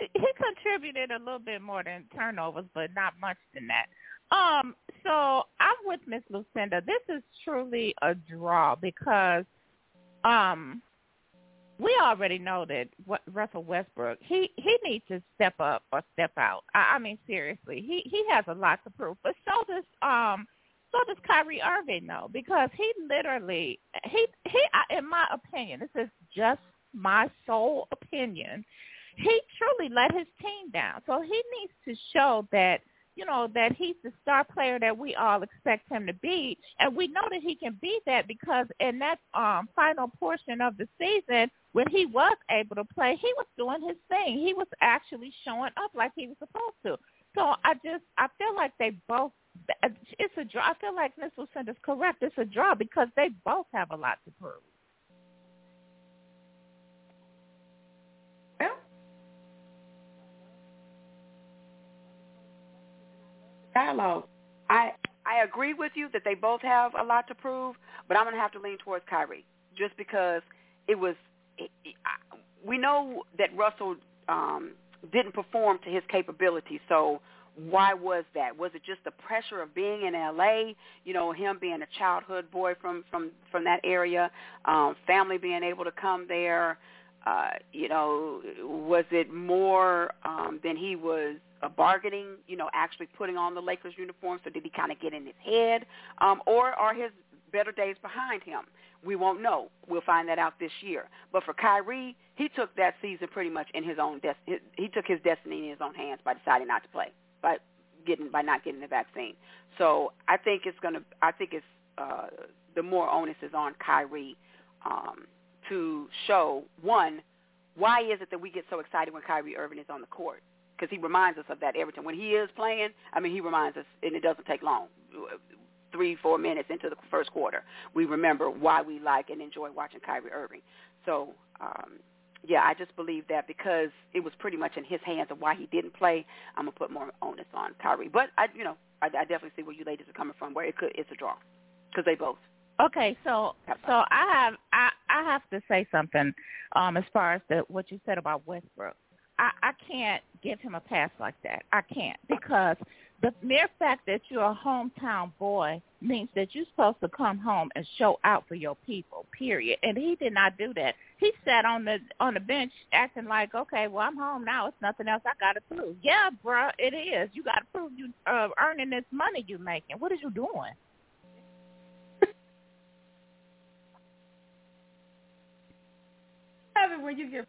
[SPEAKER 4] He contributed a little bit more than turnovers, but not much than that. Um, so I'm with Miss Lucinda. This is truly a draw because um we already know that what Russell Westbrook he he needs to step up or step out. I, I mean seriously, he he has a lot to prove. But so does um so does Kyrie Irving though because he literally he he in my opinion this is just my sole opinion he truly let his team down. So he needs to show that you know that he's the star player that we all expect him to be, and we know that he can be that because in that um final portion of the season when he was able to play, he was doing his thing. He was actually showing up like he was supposed to. So I just I feel like they both it's a draw. I feel like Miss Lucinda's correct. It's a draw because they both have a lot to prove.
[SPEAKER 2] Dialogue. I I agree with you that they both have a lot to prove, but I'm going to have to lean towards Kyrie just because it was. It, it, I, we know that Russell um, didn't perform to his capability, so why was that? Was it just the pressure of being in LA? You know, him being a childhood boy from from from that area, um, family being able to come there. Uh, you know, was it more um, than he was uh, bargaining, you know, actually putting on the Lakers uniform? So did he kind of get in his head? Um, or are his better days behind him? We won't know. We'll find that out this year. But for Kyrie, he took that season pretty much in his own des- he took his destiny in his own hands by deciding not to play, by getting by not getting the vaccine. So I think it's going to I think it's uh the more onus is on Kyrie um to show one why is it that we get so excited when Kyrie Irving is on the court? Because he reminds us of that every time. When he is playing, I mean, he reminds us, and it doesn't take long, three, four minutes into the first quarter, we remember why we like and enjoy watching Kyrie Irving. So, um, yeah, I just believe that because it was pretty much in his hands of why he didn't play, I'm gonna put more onus on Kyrie. But I, you know, I, I definitely see where you ladies are coming from. Where it could, it's a draw because they both.
[SPEAKER 4] Okay, so so I have I I have to say something um as far as the what you said about Westbrook. I, I can't give him a pass like that. I can't because the mere fact that you're a hometown boy means that you're supposed to come home and show out for your people. Period. And he did not do that. He sat on the on the bench acting like, okay, well I'm home now. It's nothing else I got to prove. Yeah, bruh, it is. You got to prove you uh, earning this money you're making. What is you doing?
[SPEAKER 2] Where you get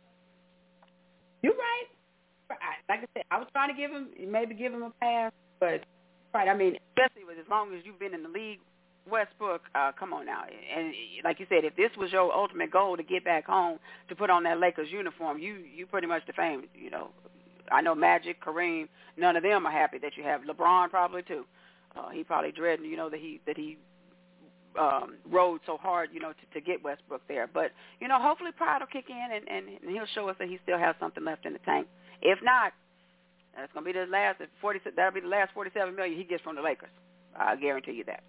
[SPEAKER 2] you're right. Like I said, I was trying to give him maybe give him a pass, but right. I mean, especially with as long as you've been in the league, Westbrook. Uh, come on now, and like you said, if this was your ultimate goal to get back home to put on that Lakers uniform, you you pretty much defamed. You know, I know Magic, Kareem, none of them are happy that you have LeBron probably too. Uh, he probably dreading, you know, that he that he um, rode so hard, you know, to, to get Westbrook there. But you know, hopefully pride will kick in and, and, and he'll show us that he still has something left in the tank. If not, that's gonna be the last forty. That'll be the last forty-seven million he gets from the Lakers. I guarantee you that.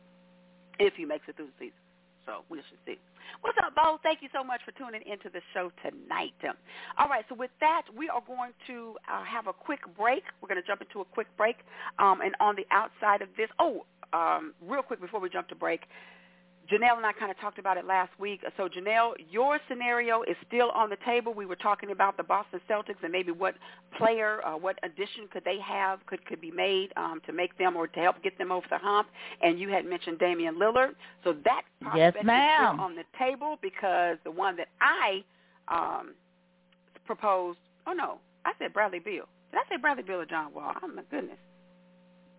[SPEAKER 2] If he makes it through the season. So we should see. What's up, Bo? Thank you so much for tuning into the show tonight. All right, so with that, we are going to uh, have a quick break. We're going to jump into a quick break. Um, and on the outside of this, oh, um, real quick before we jump to break, Janelle and I kind of talked about it last week. So Janelle, your scenario is still on the table. We were talking about the Boston Celtics and maybe what player, uh, what addition could they have, could could be made um, to make them or to help get them over the hump. And you had mentioned Damian Lillard. So that
[SPEAKER 4] yes,
[SPEAKER 2] ma'am. is still on the table because the one that I um, proposed, oh no, I said Bradley Beal. Did I say Bradley Beal or John Wall? Oh my goodness.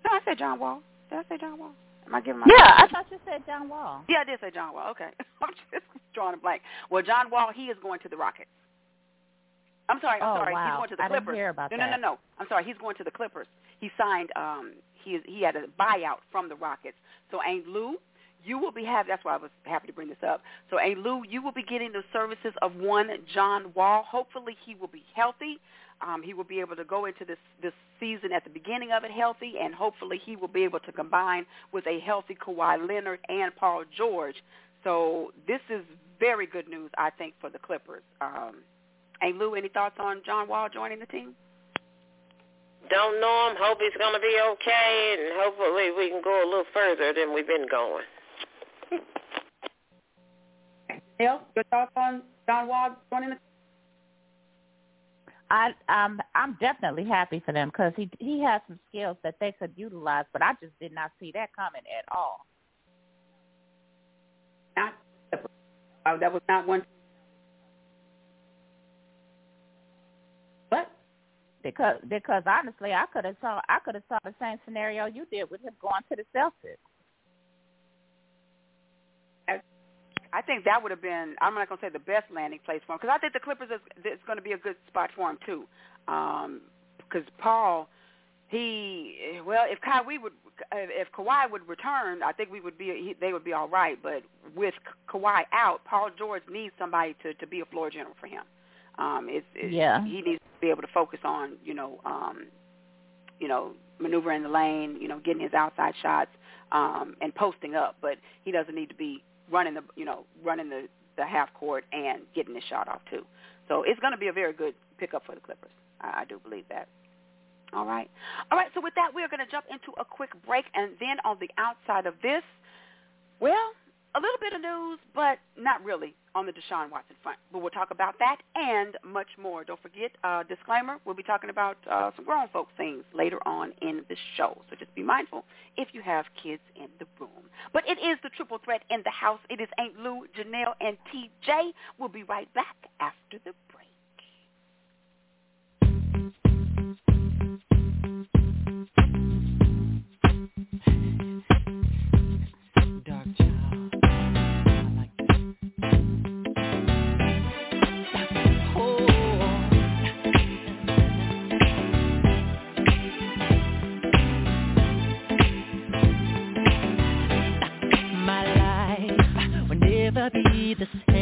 [SPEAKER 2] No, I said John Wall. Did I say John Wall? Am I giving my
[SPEAKER 4] Yeah, I thought you said John Wall.
[SPEAKER 2] Yeah, I did say John Wall. Okay. I'm just drawing a blank. Well, John Wall, he is going to the Rockets. I'm sorry. I'm
[SPEAKER 4] oh,
[SPEAKER 2] sorry.
[SPEAKER 4] Wow.
[SPEAKER 2] He's going to the
[SPEAKER 4] I
[SPEAKER 2] Clippers.
[SPEAKER 4] Didn't hear about
[SPEAKER 2] no,
[SPEAKER 4] that.
[SPEAKER 2] no, no, no. I'm sorry. He's going to the Clippers. He signed. Um, he he had a buyout from the Rockets. So Aunt Lou, you will be have. That's why I was happy to bring this up. So Aunt Lou, you will be getting the services of one John Wall. Hopefully, he will be healthy. Um, he will be able to go into this this season at the beginning of it healthy, and hopefully he will be able to combine with a healthy Kawhi Leonard and Paul George. So this is very good news, I think, for the Clippers. Um, hey Lou, any thoughts on John Wall joining the team?
[SPEAKER 5] don't know him. Hope he's going to be okay, and hopefully we can go a little further than we've been going.
[SPEAKER 1] Else, your thoughts on John Wall joining the
[SPEAKER 4] I um I'm definitely happy for them because he he has some skills that they could utilize, but I just did not see that coming at all.
[SPEAKER 1] Not uh, that was not one. What?
[SPEAKER 4] Because because honestly, I could have saw I could have saw the same scenario you did with him going to the Celtics.
[SPEAKER 1] I think that would have been. I'm not going to say the best landing place for him because I think the Clippers is, is going to be a good spot for him too. Because um, Paul, he well, if Kyrie would, if Kawhi would return, I think we would be. He, they would be all right. But with Kawhi out, Paul George needs somebody to to be a floor general for him. Um, it's, it's
[SPEAKER 4] yeah.
[SPEAKER 1] He needs to be able to focus on you know, um, you know, maneuvering the lane, you know, getting his outside shots, um, and posting up. But he doesn't need to be running the you know running the the half court and getting his shot off too. So it's going to be a very good pickup for the Clippers. I, I do believe that. All right, all right. So with that, we are going to jump into a quick break, and then on the outside of this, well, a little bit of news, but not really on the Deshaun Watson front. But we'll talk about that and much more. Don't forget, uh, disclaimer, we'll be talking about uh, some grown folks things later on in the show. So just be mindful if you have kids in the room. But it is the triple threat in the house. It is Aunt Lou, Janelle, and TJ. We'll be right back after the break.
[SPEAKER 6] the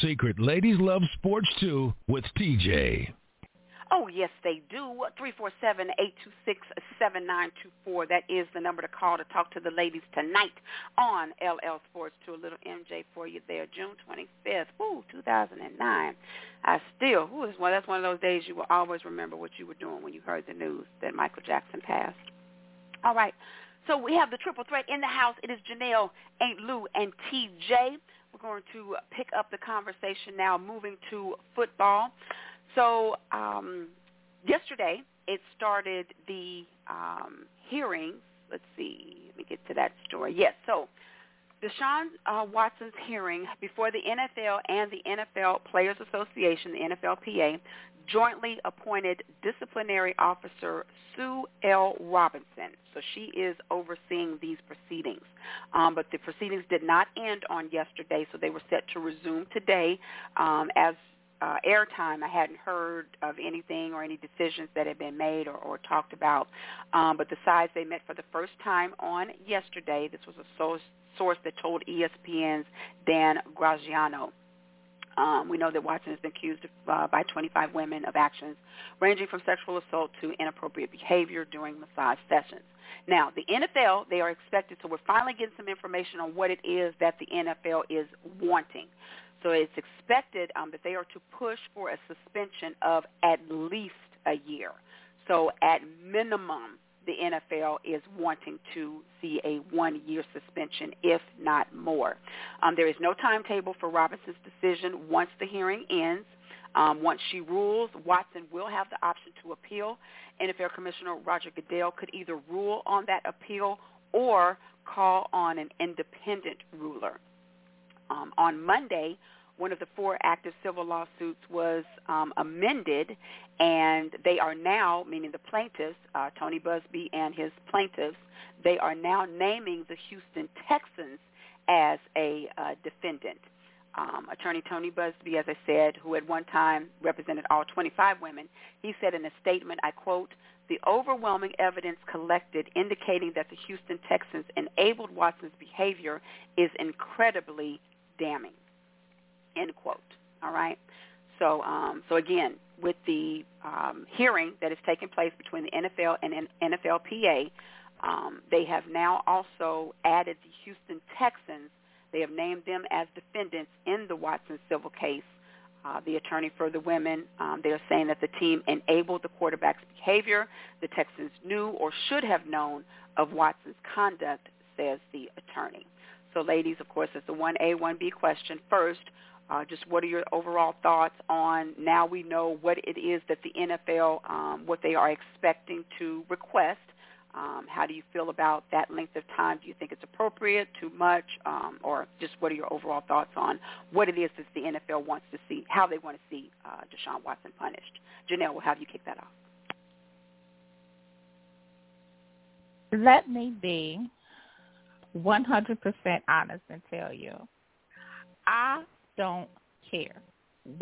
[SPEAKER 6] secret. Ladies love sports too with TJ.
[SPEAKER 2] Oh, yes, they do. 347-826-7924. That is the number to call to talk to the ladies tonight on LL Sports 2 a little MJ for you there, June 25th, ooh, 2009. I still, ooh, that's one, that's one of those days you will always remember what you were doing when you heard the news that Michael Jackson passed. All right. So we have the triple threat in the house. It is Janelle, Aunt Lou, and TJ. We're going to pick up the conversation now, moving to football. So um, yesterday it started the um, hearings. Let's see. Let me get to that story. Yes. So Deshaun uh, Watson's hearing before the NFL and the NFL Players Association, the NFLPA, jointly appointed disciplinary officer Sue L. Robinson. So she is overseeing these proceedings. Um, but the proceedings did not end on yesterday, so they were set to resume today. Um, as uh, airtime, I hadn't heard of anything or any decisions that had been made or, or talked about. Um, but the sides they met for the first time on yesterday. This was a source, source that told ESPN's Dan Graziano. Um, we know that Watson has been accused uh, by 25 women of actions ranging from sexual assault to inappropriate behavior during massage sessions. Now, the NFL, they are expected, so we're finally getting some information on what it is that the NFL is wanting. So it's expected um, that they are to push for a suspension of at least a year. So at minimum, the NFL is wanting to see a one-year suspension, if not more. Um, there is no timetable for Robinson's decision once the hearing ends. Um, once she rules, Watson will have the option to appeal. NFL Commissioner Roger Goodell could either rule on that appeal or call on an independent ruler. Um, on Monday, one of the four active civil lawsuits was um, amended, and they are now, meaning the plaintiffs, uh, Tony Buzbee and his plaintiffs, they are now naming the Houston Texans as a uh, defendant. Um, attorney Tony Buzbee, as I said, who at one time represented all 25 women, he said in a statement, I quote, the overwhelming evidence collected indicating that the Houston Texans enabled Watson's behavior is incredibly damning. End quote. All right. So, um, so again, with the um, hearing that is taking place between the NFL and NFLPA, um, they have now also added the Houston Texans. They have named them as defendants in the Watson civil case. Uh, the attorney for the women, um, they're saying that the team enabled the quarterback's behavior. The Texans knew or should have known of Watson's conduct, says the attorney. So ladies, of course, it's a 1A, 1B question. First, uh, just what are your overall thoughts on now we know what it is that the NFL, um, what they are expecting to request. Um, how do you feel about that length of time? Do you think it's appropriate, too much, um, or just what are your overall thoughts on what it is that the NFL wants to see, how they want to see uh, Deshaun Watson punished? Janelle, we'll have you kick that off.
[SPEAKER 4] Let me be 100% honest and tell you, I don't care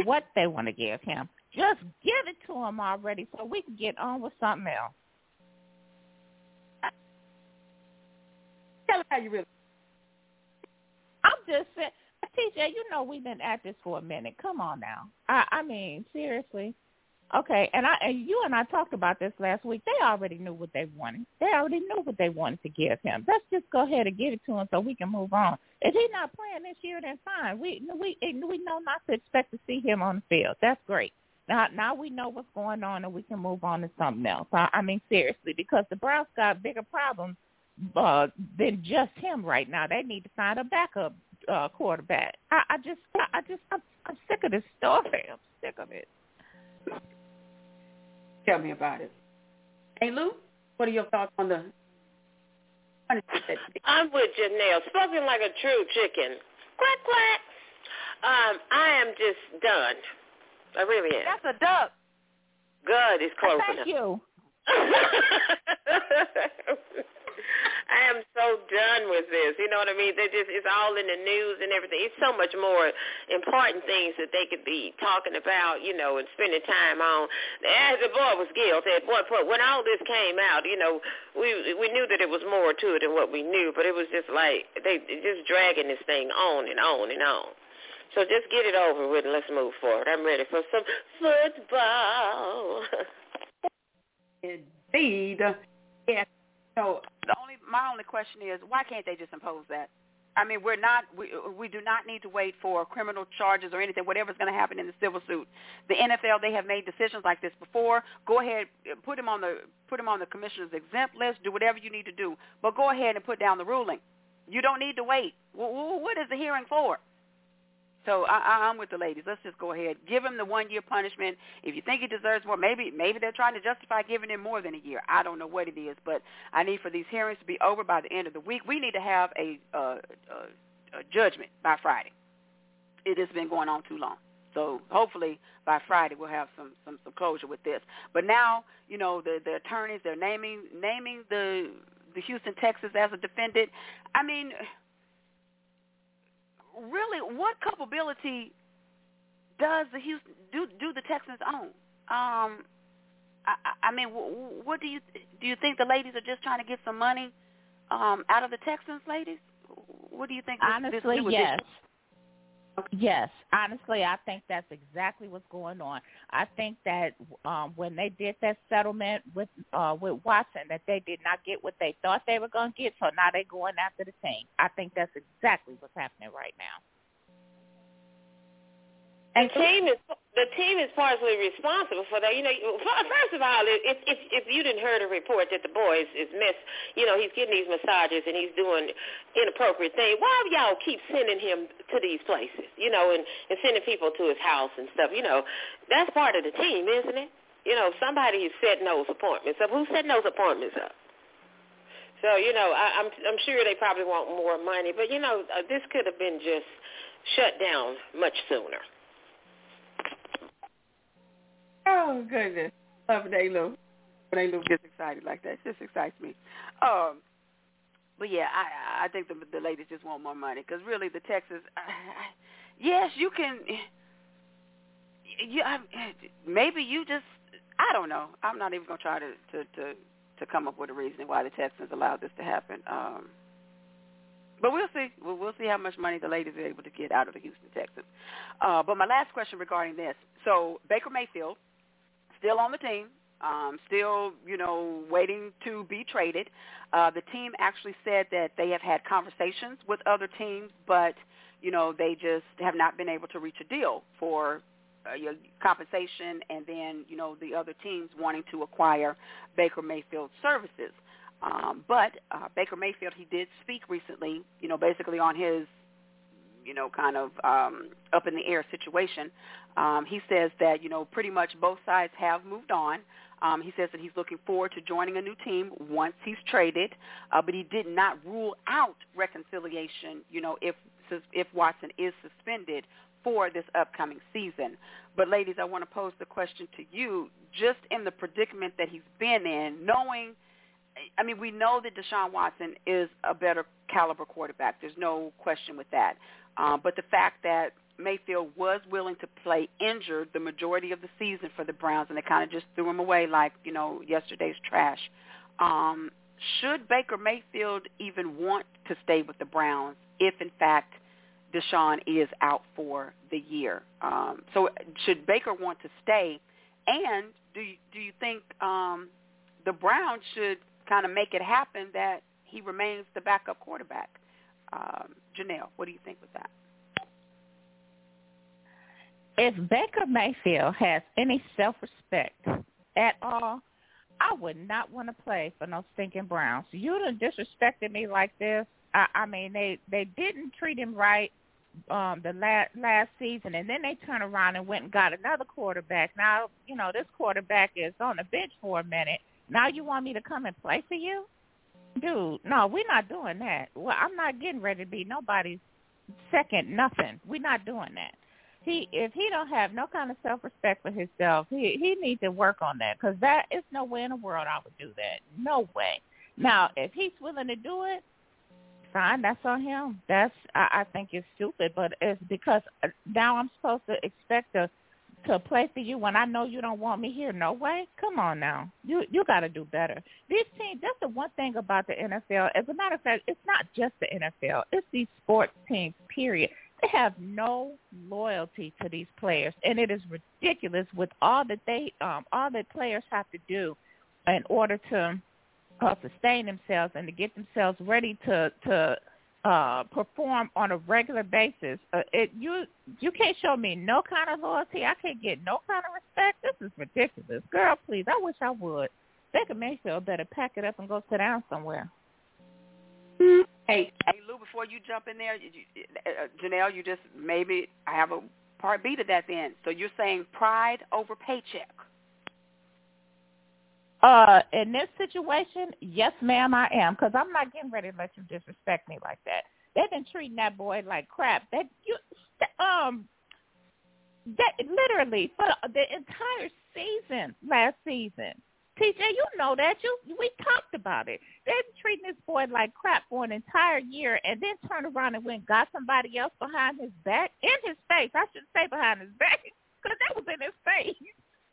[SPEAKER 4] what they want to give him. Just give it to him already so we can get on with something else.
[SPEAKER 2] Tell us how you really.
[SPEAKER 4] I'm just saying, TJ. You know we've been at this for a minute. Come on now. I I mean seriously. Okay, and I and you and I talked about this last week. They already knew what they wanted. They already knew what they wanted to give him. Let's just go ahead and give it to him so we can move on. If he's not playing this year, then fine. We we we know not to expect to see him on the field. That's great. Now now we know what's going on and we can move on to something else. I, I mean seriously, because the Browns got bigger problems uh, than just him right now. They need to find a backup uh, quarterback. I, I just I, I just I'm, I'm sick of this story. I'm sick of it.
[SPEAKER 2] Tell me about it. Hey, Lou, what are your thoughts on the?
[SPEAKER 5] I'm with Janelle. Spoken like a true chicken. Quack quack. Um, I am just done. I really am.
[SPEAKER 2] That's a duck.
[SPEAKER 5] Good. It's close
[SPEAKER 4] Thank
[SPEAKER 5] enough.
[SPEAKER 4] you.
[SPEAKER 5] I am so done with this. You know what I mean? They just it's all in the news and everything. It's so much more important things that they could be talking about, you know, and spending time on. As the boy was guilty at one point when all this came out, you know, we we knew that it was more to it than what we knew, but it was just like they just dragging this thing on and on and on. So just get it over with and let's move forward. I'm ready for some football.
[SPEAKER 2] Indeed. Yeah. So the only my only question is why can't they just impose that? I mean, we're not we we do not need to wait for criminal charges or anything. Whatever's going to happen in the civil suit, the NFL they have made decisions like this before. Go ahead, put him on the put him on the commissioner's exempt list. Do whatever you need to do, but go ahead and put down the ruling. You don't need to wait. What is the hearing for? So I, I'm with the ladies. Let's just go ahead, give him the one year punishment. If you think he deserves more, maybe maybe they're trying to justify giving him more than a year. I don't know what it is, but I need for these hearings to be over by the end of the week. We need to have a, a, a, a judgment by Friday. It has been going on too long. So hopefully by Friday we'll have some, some, some closure with this. But now, you know, the, the attorneys they're naming naming the the Houston Texans as a defendant. I mean, really, what culpability does the Houston do? Do the Texans own? Um, I, I mean, what do you do? You think the ladies are just trying to get some money um, out of the Texans, ladies? What do you think?
[SPEAKER 4] Honestly,
[SPEAKER 2] this
[SPEAKER 4] yes. Yes, honestly, I think that's exactly what's going on. I think that um when they did that settlement with uh with Watson, that they did not get what they thought they were going to get, so now they're going after the team. I think that's exactly what's happening right now.
[SPEAKER 5] And team is the team is partially responsible for that. You know, first of all, if if if you didn't hear the report that the boy is, is miss, you know, he's getting these massages and he's doing inappropriate things. Why do y'all keep sending him to these places? You know, and and sending people to his house and stuff. You know, that's part of the team, isn't it? You know, somebody is setting those appointments up. Who's setting those appointments up? So you know, I, I'm I'm sure they probably want more money, but you know, uh, this could have been just shut down much sooner.
[SPEAKER 2] Oh goodness, love they when they little gets excited like that. It just excites me. Um, but yeah, I I think the the ladies just want more money because really the Texas, I, yes, you can. You I, maybe you just I don't know. I'm not even gonna try to to to to come up with a reason why the Texans allowed this to happen. Um, but we'll see. We'll, we'll see how much money the ladies are able to get out of the Houston Texans. Uh, but my last question regarding this: so Baker Mayfield still on the team, um, still, you know, waiting to be traded. Uh, the team actually said that they have had conversations with other teams, but, you know, they just have not been able to reach a deal for uh, your compensation and then, you know, the other teams wanting to acquire Baker Mayfield's services. Um, but uh, Baker Mayfield, he did speak recently, you know, basically on his you know, kind of um, up in the air situation. Um, he says that, you know, pretty much both sides have moved on. Um, he says that he's looking forward to joining a new team once he's traded, uh, but he did not rule out reconciliation, you know, if if Watson is suspended for this upcoming season. But ladies, I want to pose the question to you, just in the predicament that he's been in, knowing – I mean, we know that Deshaun Watson is a better caliber quarterback. There's no question with that. Um, but the fact that Mayfield was willing to play injured the majority of the season for the Browns, and they kind of just threw him away like you know yesterday's trash. Um, should Baker Mayfield even want to stay with the Browns if, in fact, Deshaun is out for the year? Um, so, should Baker want to stay? And do you, do you think um, the Browns should kind of make it happen that he remains the backup quarterback. Um, Janelle, what do you think with that?
[SPEAKER 4] If Baker Mayfield has any self-respect at all, I would not want to play for no stinking Browns. You done disrespected me like this. I, I mean, they they didn't treat him right um the last last season and then they turned around and went and got another quarterback. Now, you know, this quarterback is on the bench for a minute now you want me to come and play for you? Dude, no, we're not doing that. Well, I'm not getting ready to be nobody's second nothing. We're not doing that. He, if he don't have no kind of self respect for himself, he he needs to work on that because that is no way in the world I would do that. No way. Now, if he's willing to do it, fine. That's on him. That's I, I think it's stupid, but it's because uh, now I'm supposed to expect a to play for you when I know you don't want me here. No way. Come on now. You you got to do better. These teams. That's the one thing about the NFL. As a matter of fact, it's not just the NFL. It's these sports teams. Period. They have no loyalty to these players, and it is ridiculous with all that they um, all that players have to do in order to uh, sustain themselves and to get themselves ready to to uh, perform on a regular basis. Uh, it you you can't show me no kind of loyalty. I can't get no kind of respect. This is ridiculous, girl. Please, I wish I would. Baker Mayfield better pack it up and go sit down somewhere.
[SPEAKER 2] Hey, hey, Lou. Before you jump in there, you, uh, Janelle, you just maybe I have a part B to that. Then, so you're saying pride over paycheck.
[SPEAKER 4] Uh, in this situation, yes, ma'am, I am, because I'm not getting ready to let you disrespect me like that. They've been treating that boy like crap. That you, um, that literally for the entire season last season. TJ, you know that you we talked about it. They've been treating this boy like crap for an entire year, and then turn around and went got somebody else behind his back, in his face. I should say behind his back, because that was in his face.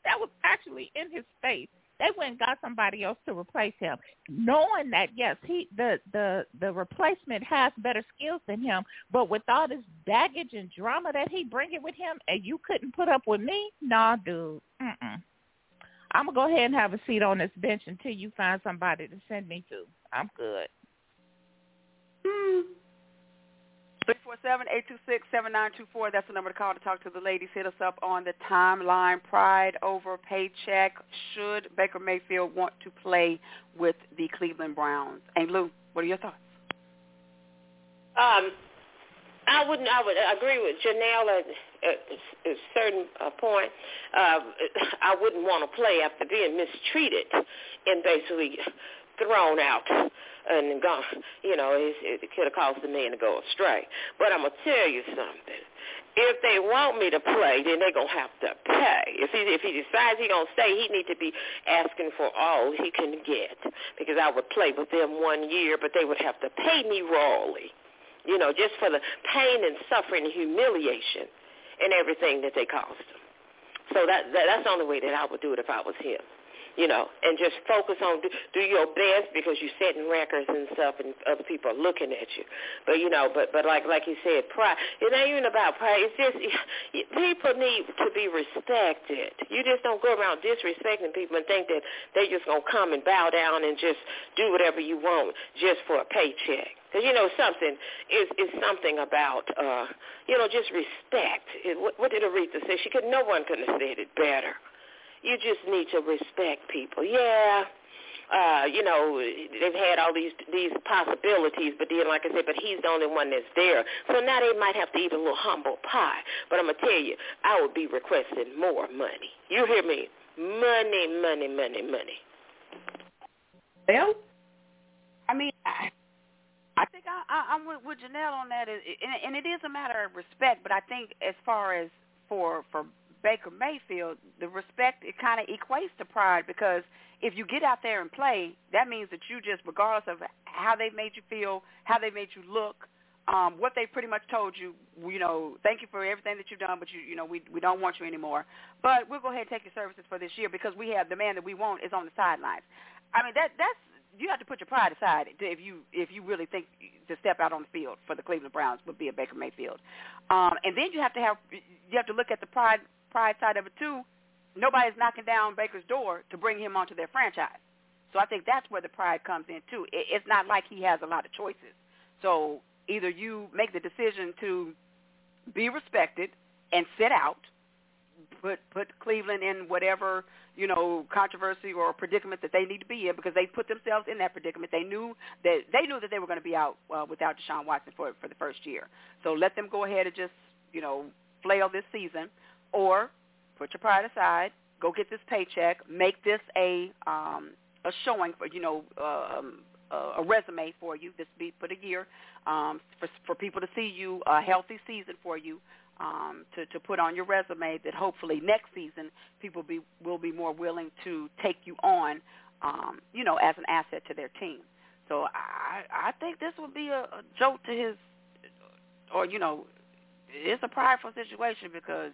[SPEAKER 4] That was actually in his face they went and got somebody else to replace him, knowing that yes, he the the the replacement has better skills than him, but with all this baggage and drama that he bringing with him, and you couldn't put up with me, nah, dude. Mm-mm. I'm gonna go ahead and have a seat on this bench until you find somebody to send me to. I'm good.
[SPEAKER 2] Hmm. 347-826-7924. That's the number to call to talk to the ladies. Hit us up on the timeline. Pride over paycheck. Should Baker Mayfield want to play with the Cleveland Browns? And Lou, what are your thoughts?
[SPEAKER 5] Um, I wouldn't. I would agree with Janelle at, a certain uh, point. Uh, I wouldn't want to play after being mistreated and basically thrown out and gone, you know, it, it could have caused the man to go astray. But I'm gonna tell you something. If they want me to play, then they're gonna have to pay. If he if he decides he's gonna stay, he need to be asking for all he can get because I would play with them one year, but they would have to pay me royally, you know, just for the pain and suffering and humiliation and everything that they caused him. So that, that that's the only way that I would do it if I was him you know, and just focus on do, do your best because you're setting records and stuff, and other people are looking at you. But you know, but but like like you said, pride. It ain't even about pride. It's just people need to be respected. You just don't go around disrespecting people and think that they just gonna come and bow down and just do whatever you want just for a paycheck. Because you know something is is something about uh you know just respect. It, what, what did Aretha say? She could. No one could have said it better. You just need to respect people. Yeah, uh, you know, they've had all these these possibilities, but then, like I said, but he's the only one that's there. So now they might have to eat a little humble pie. But I'm gonna tell you, I would be requesting more money. You hear me? Money, money, money, money.
[SPEAKER 2] Well, I mean, I, I think I, I, I'm with, with Janelle on that, and, and it is a matter of respect. But I think as far as for for Baker Mayfield, the respect it kind of equates to pride because if you get out there and play, that means that you just, regardless of how they made you feel, how they made you look, um, what they pretty much told you, you know, thank you for everything that you've done, but you, you know, we we don't want you anymore. But we'll go ahead and take your services for this year because we have the man that we want is on the sidelines. I mean, that that's you have to put your pride aside if you if you really think to step out on the field for the Cleveland Browns would be a Baker Mayfield, um, and then you have to have you have to look at the pride pride side of it too, nobody's knocking down Baker's door to bring him onto their franchise. So I think that's where the pride comes in too. It's not like he has a lot of choices. So either you make the decision to be respected and sit out, put put Cleveland in whatever you know controversy or predicament that they need to be in because they put themselves in that predicament. They knew that they knew that they were going to be out uh, without Deshaun Watson for for the first year. So let them go ahead and just you know flail this season or put your pride aside, go get this paycheck, make this a um, a showing for you know um, a resume for you. This be put a year um, for for people to see you a healthy season for you um, to to put on your resume. That hopefully next season people be will be more willing to take you on, um, you know, as an asset to their team. So I I think this would be a, a jolt to his, or you know, it's a prideful situation because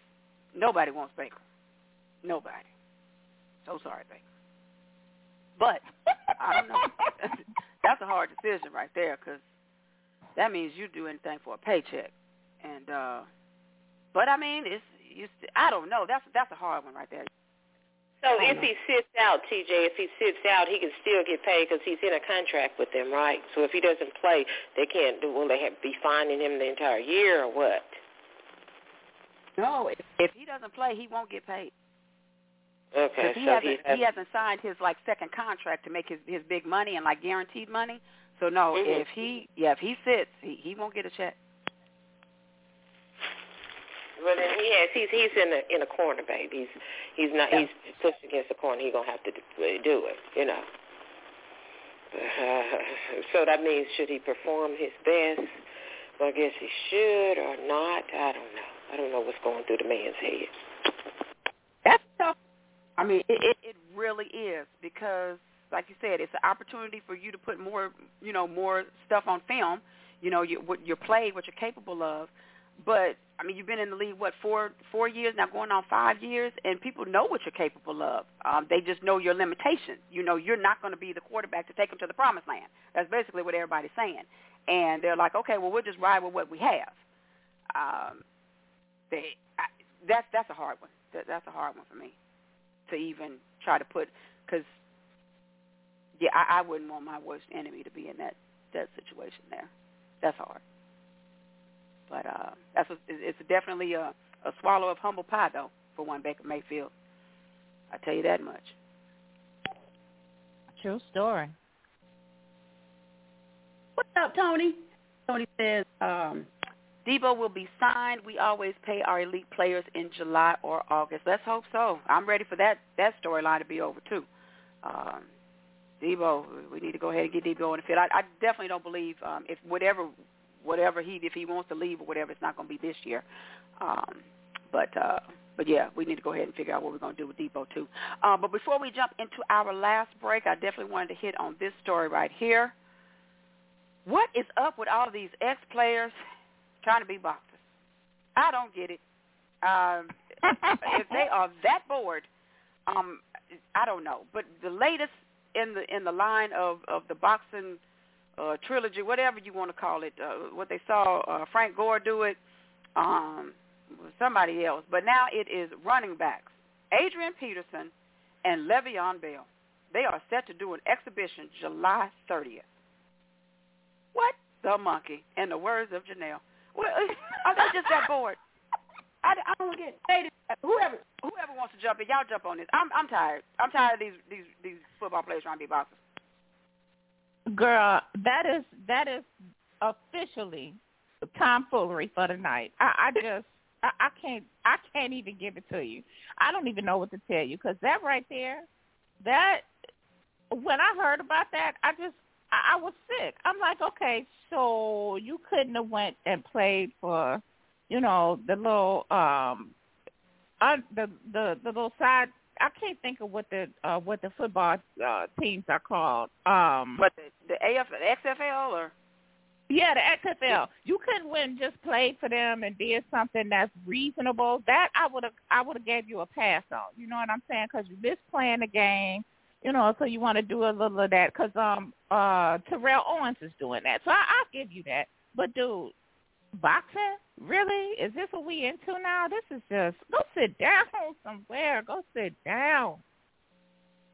[SPEAKER 2] Nobody wants Baker. Nobody. So sorry, Baker. But I don't know. That's a hard decision right there because that means you do anything for a paycheck. And uh but I mean, it's you. I don't know. That's that's a hard one right there.
[SPEAKER 5] So if he sits out, TJ, if he sits out, he can still get paid because he's in a contract with them, right? So if he doesn't play, they can't do. Will they have, be fining him the entire year or what?
[SPEAKER 2] No, if, if he doesn't play, he won't get paid.
[SPEAKER 5] Okay,
[SPEAKER 2] he
[SPEAKER 5] so
[SPEAKER 2] hasn't
[SPEAKER 5] he, has,
[SPEAKER 2] he hasn't signed his like second contract to make his his big money and like guaranteed money. So no,
[SPEAKER 5] Mhm.
[SPEAKER 2] if he yeah if he sits, he he won't get a check.
[SPEAKER 5] Well, then he has. He's he's in a in a corner, baby. He's he's not.
[SPEAKER 2] Yeah.
[SPEAKER 5] He's pushed against the corner. He's gonna have to do, do it. You know. so that means should he perform his best? Well, I guess he should or not. I don't know. I don't know what's going through the man's head.
[SPEAKER 2] That's tough. I mean, it, it it really is because, like you said, it's an opportunity for you to put more, you know, more stuff on film. You know, you, what your play, what you're capable of. But I mean, you've been in the league what four four years now, going on five years, and people know what you're capable of. Um, they just know your limitations. You know, you're not going to be the quarterback to take them to the promised land. That's basically what everybody's saying. And they're like, okay, well, we'll just ride with what we have. Um, they, I, that's that's a hard one. That, that's a hard one for me to even try to put because yeah, I, I wouldn't want my worst enemy to be in that that situation there. That's hard. But uh, that's a, it's definitely a, a swallow of humble pie though for one Baker Mayfield. I tell you that much.
[SPEAKER 4] True story.
[SPEAKER 2] What's up, Tony? Tony says, um, Deebo will be signed. We always pay our elite players in July or August. Let's hope so. I'm ready for that that storyline to be over too. Um, Deebo, we need to go ahead and get Deebo in the field. I, I definitely don't believe um, if whatever whatever he if he wants to leave or whatever, it's not going to be this year. Um, but uh, but yeah, we need to go ahead and figure out what we're going to do with Deebo too. Uh, but before we jump into our last break, I definitely wanted to hit on this story right here. What is up with all these ex-players trying to be boxers? I don't get it. Um, if they are that bored, um, I don't know. But the latest in the in the line of of the boxing uh, trilogy, whatever you want to call it, uh, what they saw uh, Frank Gore do it, um, somebody else. But now it is running backs, Adrian Peterson and Le'Veon Bell. They are set to do an exhibition July 30th. What the monkey? In the words of Janelle. Well, they just that bored? I, I don't get it. Whoever whoever wants to jump in, y'all jump on this. I'm I'm tired. I'm tired of these these these football players trying to be boxers.
[SPEAKER 4] Girl, that is that is officially tomfoolery for the night. I, I just I, I can't I can't even give it to you. I don't even know what to tell you because that right there, that when I heard about that, I just I, I was sick. I'm like, okay, so you couldn't have went and played for, you know, the little um, un, the the the little side. I can't think of what the uh, what the football uh, teams are called. Um,
[SPEAKER 2] But the the AF the XFL or
[SPEAKER 4] yeah, the XFL. You couldn't win just played for them and did something that's reasonable. That I would have I would have gave you a pass on. You know what I'm saying? Because you missed playing the game. You know, so you want to do a little of that because um uh Terrell Owens is doing that. So I, I'll give you that. But dude, boxing really is this what we into now? This is just go sit down somewhere. Go sit down.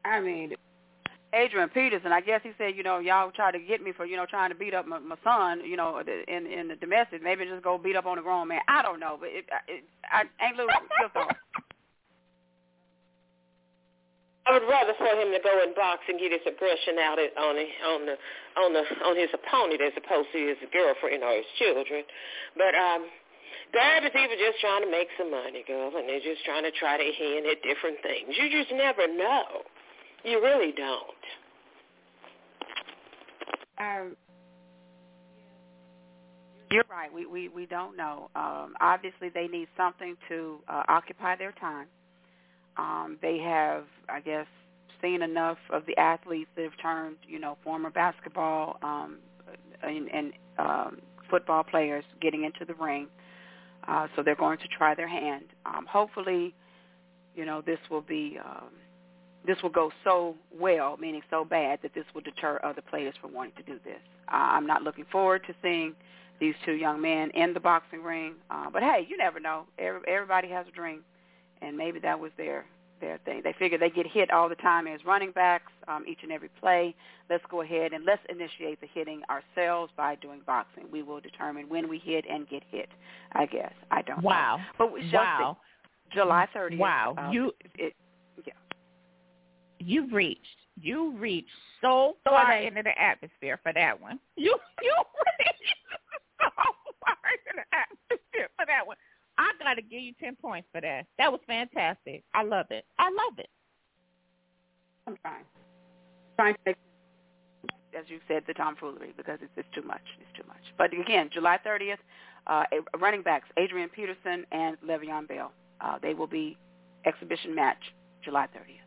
[SPEAKER 2] I mean, Adrian Peterson. I guess he said, you know, y'all try to get me for, you know, trying to beat up my, my son, you know, in in the domestic. Maybe just go beat up on a grown man. I don't know, but it, it I ain't little.
[SPEAKER 5] I would rather for him to go and box and get his aggression out on the on the on the on his opponent as opposed to his girlfriend or his children. But um Dad is even just trying to make some money, girl, and they're just trying to try their hand at different things. You just never know. You really don't.
[SPEAKER 2] Um, you're right. We we we don't know. Um, obviously, they need something to uh, occupy their time. Um, they have, I guess, seen enough of the athletes that have turned, you know, former basketball um, and, and um, football players getting into the ring. Uh, so they're going to try their hand. Um, hopefully, you know, this will be um, this will go so well, meaning so bad that this will deter other players from wanting to do this. Uh, I'm not looking forward to seeing
[SPEAKER 1] these two young men in the boxing ring. Uh, but hey, you never know. Every, everybody has a dream, and maybe that was their their thing. They figure they get hit all the time as running backs, um, each and every play. Let's go ahead and let's initiate the hitting ourselves by doing boxing. We will determine when we hit and get hit. I guess I don't.
[SPEAKER 4] Wow.
[SPEAKER 1] Know. But we shall
[SPEAKER 4] wow.
[SPEAKER 1] see. July 30th.
[SPEAKER 4] Wow.
[SPEAKER 1] Um,
[SPEAKER 4] you
[SPEAKER 1] it, yeah.
[SPEAKER 4] You reached. You reached so far into the atmosphere for that one. You you reached so far into the atmosphere for that one. I got to give you 10 points for that. That was fantastic. I love it. I love it.
[SPEAKER 1] I'm trying. Trying to make, as you said, the tomfoolery because it's, it's too much. It's too much. But again, July 30th, uh, running backs Adrian Peterson and Le'Veon Bell. Uh, they will be exhibition match July 30th.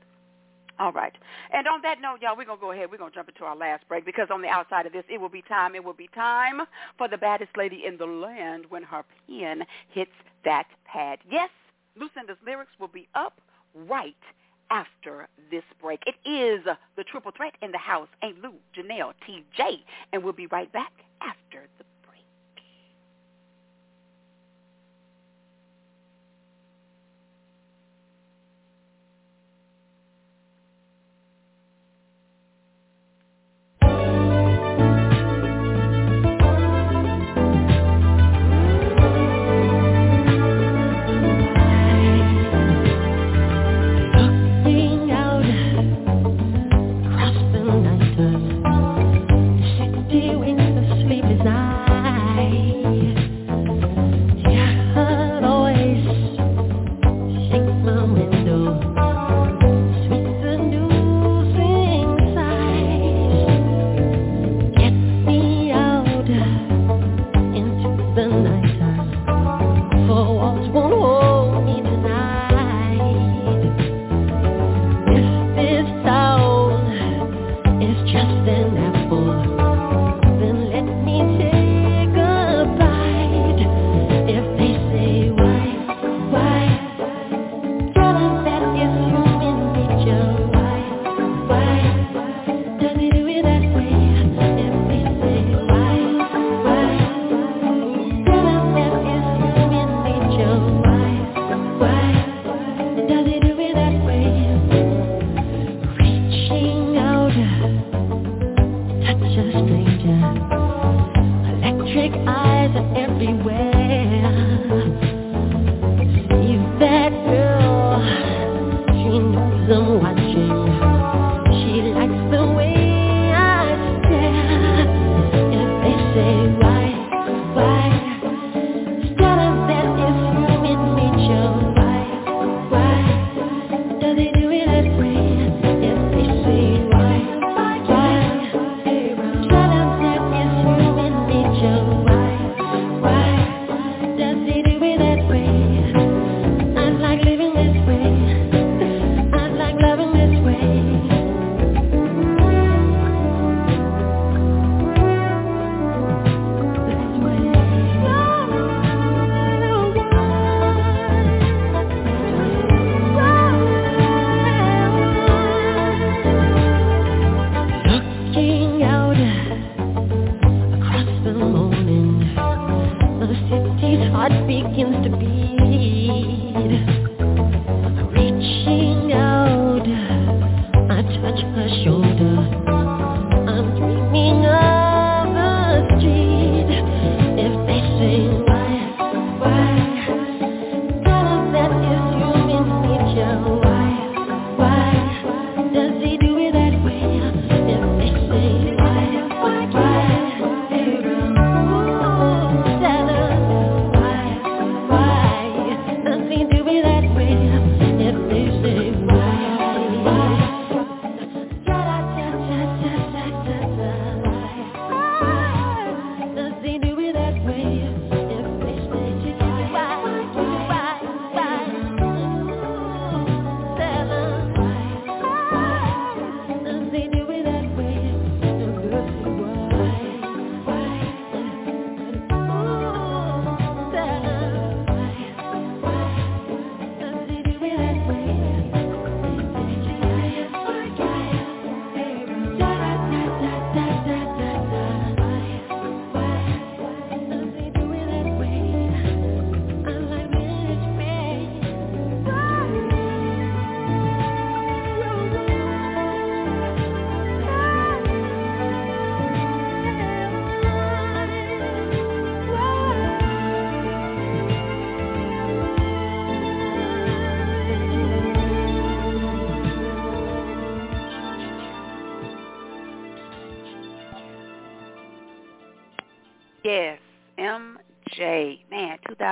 [SPEAKER 1] All right. And on that note, y'all, we're going to go ahead. We're going to jump into our last break because on the outside of this, it will be time. It will be time for the baddest lady in the land when her pen hits that pad. Yes, Lucinda's lyrics will be up right after this break. It is the triple threat in the house. Aunt Lou, Janelle, TJ, and we'll be right back after the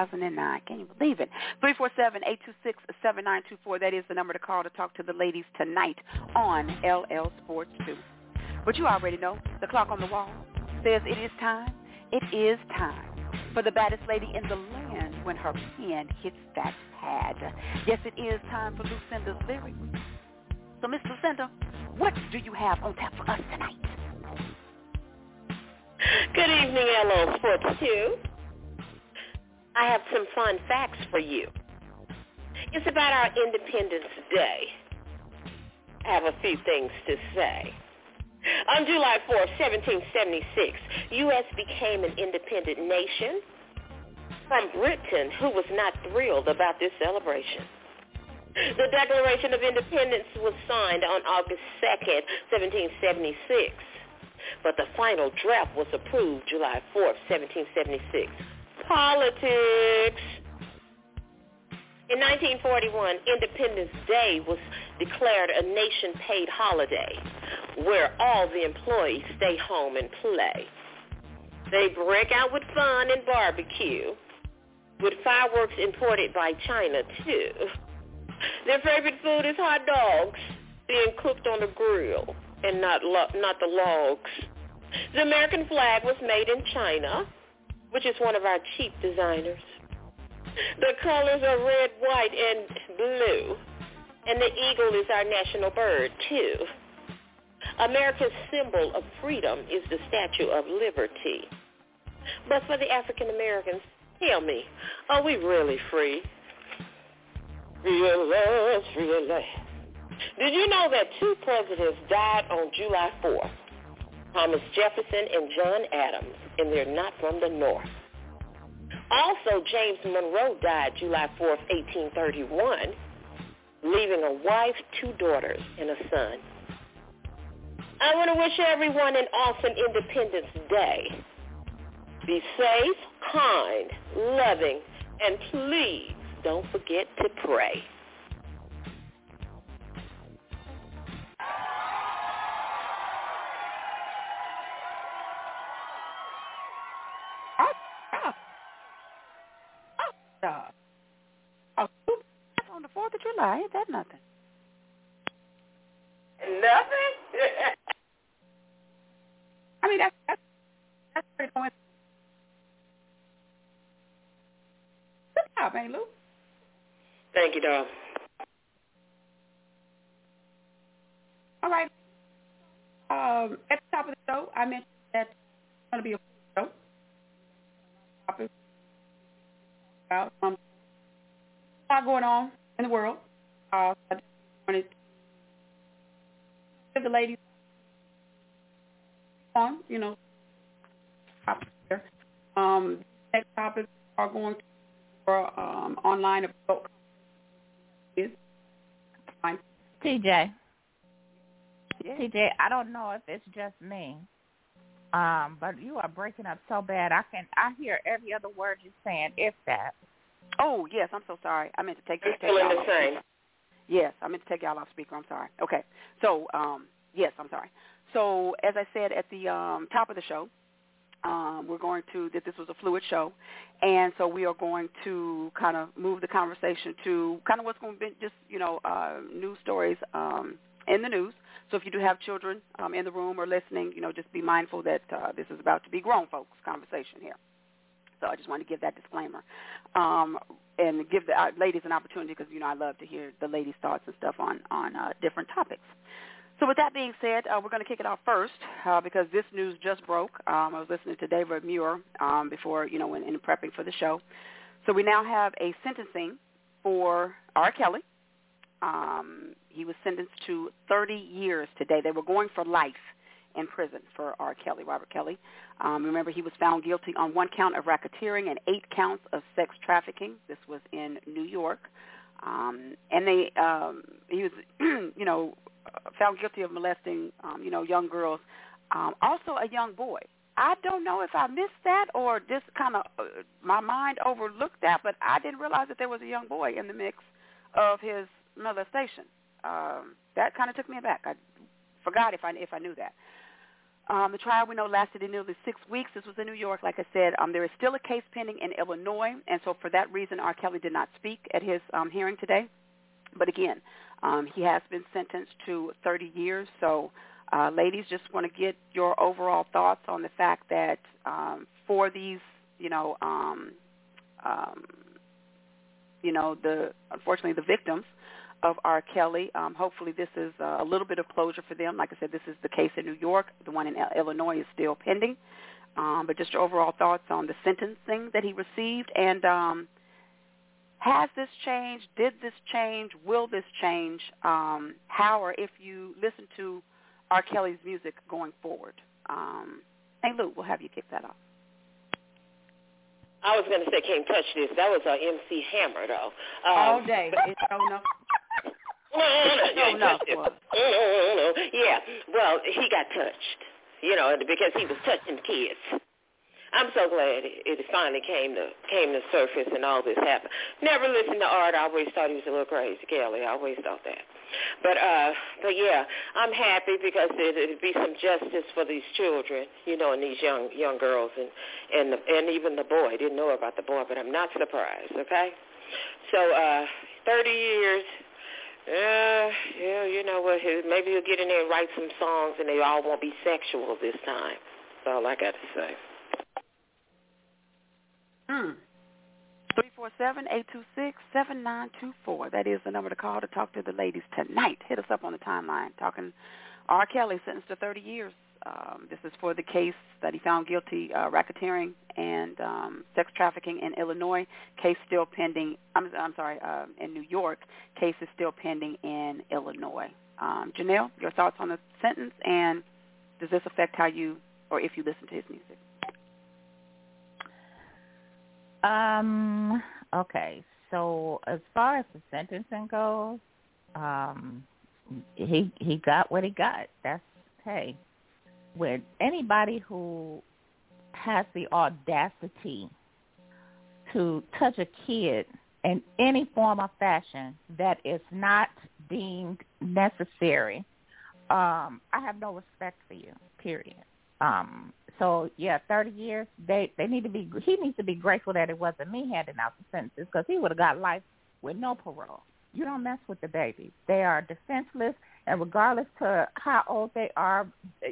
[SPEAKER 2] 2009. Can you believe it? 347-826-7924. That is the number to call to talk to the ladies tonight on LL Sports 2. But you already know, the clock on the wall says it is time. It is time for the baddest lady in the land when her pen hits that pad. Yes, it is time for Lucinda's lyrics. So, Miss Lucinda, what do you have on tap for us tonight?
[SPEAKER 5] Good evening, LL Sports 2. I have some fun facts for you. It's about our Independence Day. I have a few things to say. On July 4, 1776, U.S. became an independent nation from Britain, who was not thrilled about this celebration. The Declaration of Independence was signed on August 2, 1776, but the final draft was approved July 4, 1776. Politics. In 1941, Independence Day was declared a nation-paid holiday where all the employees stay home and play. They break out with fun and barbecue, with fireworks imported by China too. Their favorite food is hot dogs being cooked on a grill and not lo- not the logs. The American flag was made in China, which is one of our cheap designers. The colors are red, white, and blue. And the eagle is our national bird, too. America's symbol of freedom is the Statue of Liberty. But for the African Americans, tell me, are we really free? Realize, realize. Did you know that two presidents died on July 4th? Thomas Jefferson and John Adams, and they're not from the North. Also, James Monroe died July 4th, 1831, leaving a wife, two daughters, and a son. I want to wish everyone an awesome Independence Day. Be safe, kind, loving, and please don't forget to pray.
[SPEAKER 2] Uh, oh, on the 4th of July, ain't that nothing?
[SPEAKER 5] Nothing?
[SPEAKER 2] I mean, that's, that's, that's pretty coincidence. Good job, Aunt Lou?
[SPEAKER 5] Thank you, darling.
[SPEAKER 2] All right. Um, at the top of the show, I mentioned that it's going to be a show. Topics about um, a lot going on in the world. Uh, I just wanted to give the ladies on, you know, topics there. Um, next topics are going to for um, online adult is fine.
[SPEAKER 4] TJ.
[SPEAKER 2] Yeah.
[SPEAKER 4] TJ, I don't know if it's just me, um, but you are breaking up so bad. I can I hear every other word you're saying, if that.
[SPEAKER 2] Oh yes, I'm so sorry. I meant to take,
[SPEAKER 5] It's
[SPEAKER 2] take
[SPEAKER 5] still in
[SPEAKER 2] y'all
[SPEAKER 5] the
[SPEAKER 2] off
[SPEAKER 5] same.
[SPEAKER 2] Yes, I meant to take y'all off speaker. I'm sorry. Okay. So, um, yes, I'm sorry. So, as I said at the um, top of the show, um, we're going to that this was a fluid show, and so we are going to kind of move the conversation to kind of what's going to be just you know uh, news stories um, in the news. So if you do have children um, in the room or listening, you know, just be mindful that uh, this is about to be grown folks conversation here. So I just want to give that disclaimer um, and give the uh, ladies an opportunity because you know I love to hear the ladies' thoughts and stuff on on uh, different topics. So with that being said, uh, we're going to kick it off first uh, because this news just broke. Um, I was listening to David Muir um, before, you know, in, in prepping for the show. So we now have a sentencing for R. Kelly. Um, he was sentenced to 30 years today. They were going for life in prison for R. Kelly, Robert Kelly. Um, remember, he was found guilty on one count of racketeering and eight counts of sex trafficking. This was in New York. Um, and they, um, he was, you know, found guilty of molesting, um, you know, young girls. Um, also a young boy. I don't know if I missed that or just kind of uh, my mind overlooked that, but I didn't realize that there was a young boy in the mix of his molestation. Um, that kind of took me aback. I forgot if I if I knew that. Um, the trial we know lasted in nearly six weeks. This was in New York, like I said. Um, there is still a case pending in Illinois, and so for that reason, R. Kelly did not speak at his um, hearing today. But again, um, he has been sentenced to 30 years. So, uh, ladies, just want to get your overall thoughts on the fact that um, for these, you know, um, um, you know, the unfortunately the victims of R. Kelly. Um, hopefully, this is uh, a little bit of closure for them. Like I said, this is the case in New York. The one in Illinois is still pending. Um, but just your overall thoughts on the sentencing that he received, and um, has this changed? Did this change? Will this change? Um, how or if you listen to R. Kelly's music going forward? Um, hey, Luke, we'll have you kick that off.
[SPEAKER 5] I was going to say can't touch this. That was a MC Hammer, though.
[SPEAKER 2] Um, All day. It's, oh, no.
[SPEAKER 5] No, no, no,
[SPEAKER 2] no,
[SPEAKER 5] no, Yeah, well, he got touched, you know, because he was touching kids. I'm so glad it finally came to came to surface and all this happened. Never listened to Art. I always thought he was a little crazy, Kelly. I always thought that. But uh, but yeah, I'm happy because it, it'd be some justice for these children, you know, and these young young girls and and the, and even the boy. I didn't know about the boy, but I'm not surprised. Okay, so uh, 30 years. Uh, yeah, you know what? Maybe he'll get in there and write some songs, and they all won't be sexual this time. That's all I got to say.
[SPEAKER 2] Mm. 347-826-7924. That is the number to call to talk to the ladies tonight. Hit us up on the timeline. Talking R. Kelly sentenced to 30 years. Um, this is for the case that he found guilty uh, racketeering and um, sex trafficking in Illinois. Case still pending. I'm, I'm sorry, uh, in New York. Case is still pending in Illinois. Um, Janelle, your thoughts on the sentence, and does this affect how you or if you listen to his music?
[SPEAKER 4] Um. Okay. So as far as the sentencing goes, um, he he got what he got. That's hey. With anybody who has the audacity to touch a kid in any form or fashion that is not deemed necessary, um, I have no respect for you. Period. Um, so yeah, thirty years. They they need to be. He needs to be grateful that it wasn't me handing out the sentences because he would have got life with no parole. You don't mess with the babies. They are defenseless, and regardless to how old they are,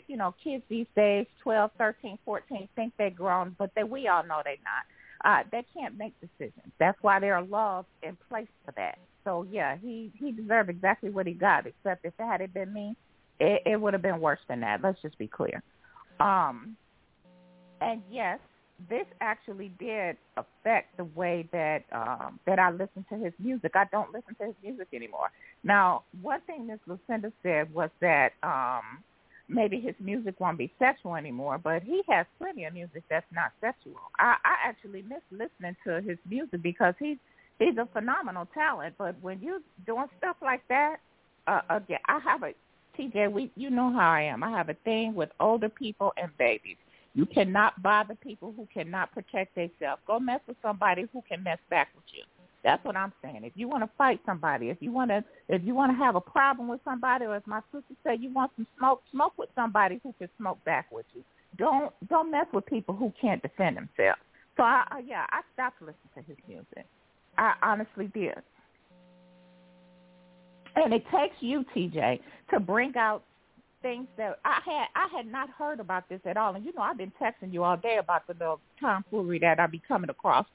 [SPEAKER 4] you know, kids these days, twelve, thirteen, fourteen, think they're grown, but they, we all know they're not. Uh, they can't make decisions. That's why there are laws in place for that. So yeah, he he deserved exactly what he got. Except if it had been me, it, it would have been worse than that. Let's just be clear. Um, and yes, this actually did affect the way that um, that I listen to his music. I don't listen to his music anymore. Now, one thing Miss Lucinda said was that um, maybe his music won't be sexual anymore, but he has plenty of music that's not sexual. I, I actually miss listening to his music because he's he's a phenomenal talent. But when you doing stuff like that, uh, again, I have a TJ. We you know how I am. I have a thing with older people and babies. You cannot bother people who cannot protect themselves. Go mess with somebody who can mess back with you. That's what I'm saying. If you want to fight somebody, if you want to, if you want to have a problem with somebody, or as my sister said, you want some smoke, smoke with somebody who can smoke back with you. Don't don't mess with people who can't defend themselves. So I, I yeah, I stopped listening to his music. I honestly did. And it takes you, TJ, to bring out things that I had I had not heard about this at all. And you know, I've been texting you all day about the little tomfoolery that I be coming across.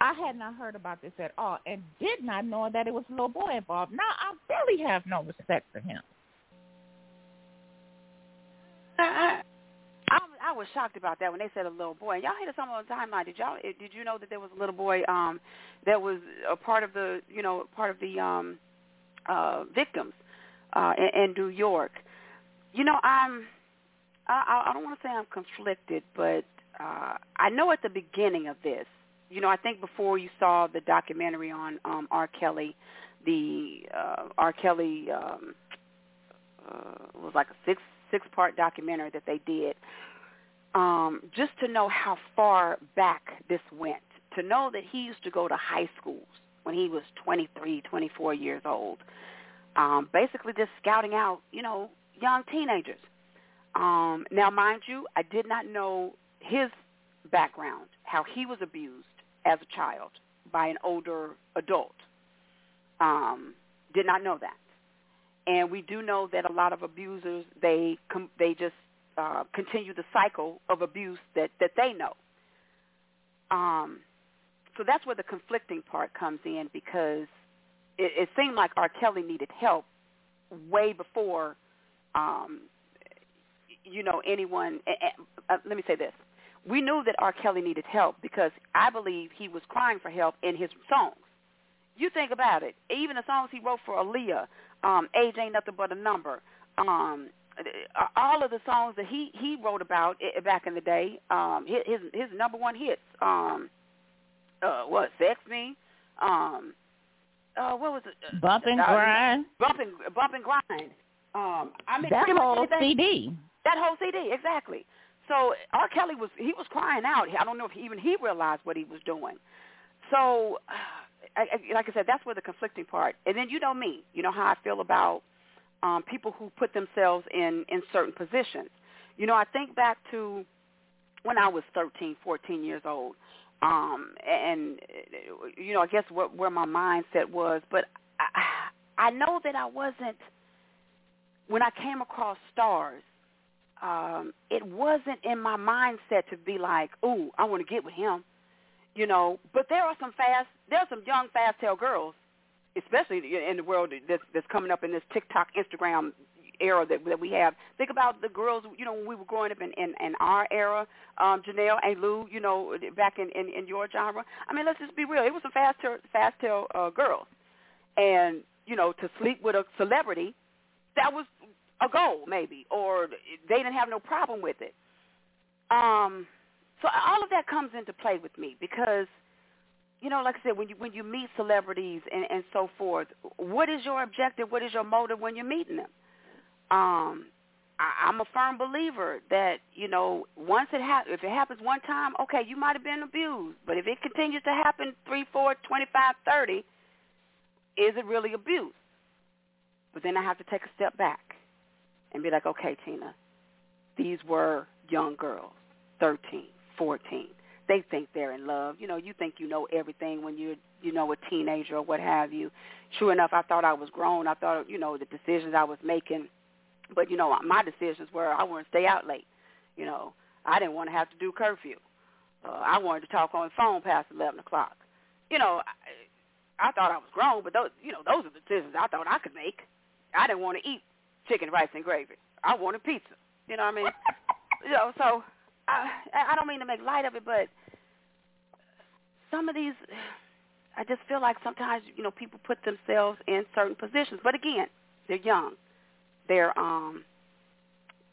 [SPEAKER 4] I had not heard about this at all, and did not know that it was a little boy involved. Now I really have no respect for him.
[SPEAKER 2] I, I, I was shocked about that when they said a little boy. Y'all hear some on the timeline. Did y'all did you know that there was a little boy um that was a part of the you know part of the um uh victims uh in, in New York? You know, I'm. I, I don't want to say I'm conflicted, but uh, I know at the beginning of this, you know, I think before you saw the documentary on um, R. Kelly, the uh, R. Kelly um, uh, was like a six six part documentary that they did. Um, just to know how far back this went, to know that he used to go to high schools when he was 23, 24 years old, um, basically just scouting out, you know, young teenagers. Um, now, mind you, I did not know his background, how he was abused as a child by an older adult. Um, did not know that. And we do know that a lot of abusers they com- they just uh, continue the cycle of abuse that that they know. Um, so that's where the conflicting part comes in because it, it seemed like R. Kelly needed help way before, um, you know, anyone. Uh, let me say this: we knew that R. Kelly needed help because I believe he was crying for help in his songs. You think about it. Even the songs he wrote for Aaliyah, um, "Age Ain't Nothing But a Number," um, all of the songs that he he wrote about back in the day, um, his his number one hits, um, uh, what "Sex Me," um, uh, what was it?
[SPEAKER 4] Bump and
[SPEAKER 2] uh,
[SPEAKER 4] grind.
[SPEAKER 2] Bump and bump and grind. Um, I mean
[SPEAKER 4] that whole CD.
[SPEAKER 2] That whole CD, exactly. So R. Kelly was he was crying out. I don't know if even he realized what he was doing. So, I, I, like I said, that's where the conflicting part. And then you know me, you know how I feel about um, people who put themselves in in certain positions. You know, I think back to when I was 13, 14 years old, um, and you know, I guess what, where my mindset was. But I, I know that I wasn't when I came across stars um, it wasn't in my mindset to be like, ooh, I want to get with him, you know. But there are some fast, there are some young fast tail girls, especially in the world that's, that's coming up in this TikTok, Instagram era that that we have. Think about the girls, you know, when we were growing up in in, in our era, um, Janelle and Lou, you know, back in, in in your genre. I mean, let's just be real. It was some fast fast tail uh, girls, and you know, to sleep with a celebrity, that was a goal maybe, or they didn't have no problem with it. Um, so all of that comes into play with me because, you know, like I said, when you when you meet celebrities and, and so forth, what is your objective? What is your motive when you're meeting them? Um, I'm a firm believer that you know once it ha- if it happens one time, okay, you might have been abused, but if it continues to happen three, four, twenty-five, thirty, is it really abuse? But then I have to take a step back and be like, okay, Tina, these were young girls, 13, 14. They think they're in love. You know, you think you know everything when you're, you know, a teenager or what have you. True enough, I thought I was grown. I thought, you know, the decisions I was making, but, you know, my decisions were I to stay out late. You know, I didn't want to have to do curfew. Uh, I wanted to talk on the phone past 11 o'clock. You know, I, I thought I was grown, but those, you know, those are the decisions I thought I could make. I didn't want to eat chicken, rice, and gravy. I wanted pizza. You know what I mean? you know, so I I don't mean to make light of it, but some of these, I just feel like sometimes you know people put themselves in certain positions, but again, they're young, they're um,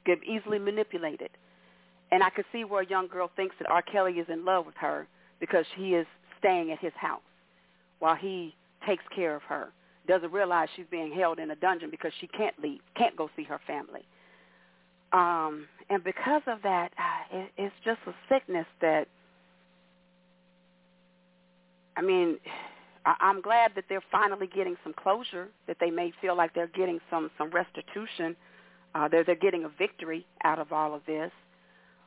[SPEAKER 2] get easily manipulated, and I can see where a young girl thinks that R. Kelly is in love with her because he is staying at his house while he takes care of her doesn't realize she's being held in a dungeon because she can't leave, can't go see her family. Um, and because of that, it, it's just a sickness that, I mean, I, I'm glad that they're finally getting some closure, that they may feel like they're getting some, some restitution, uh, they're, they're getting a victory out of all of this.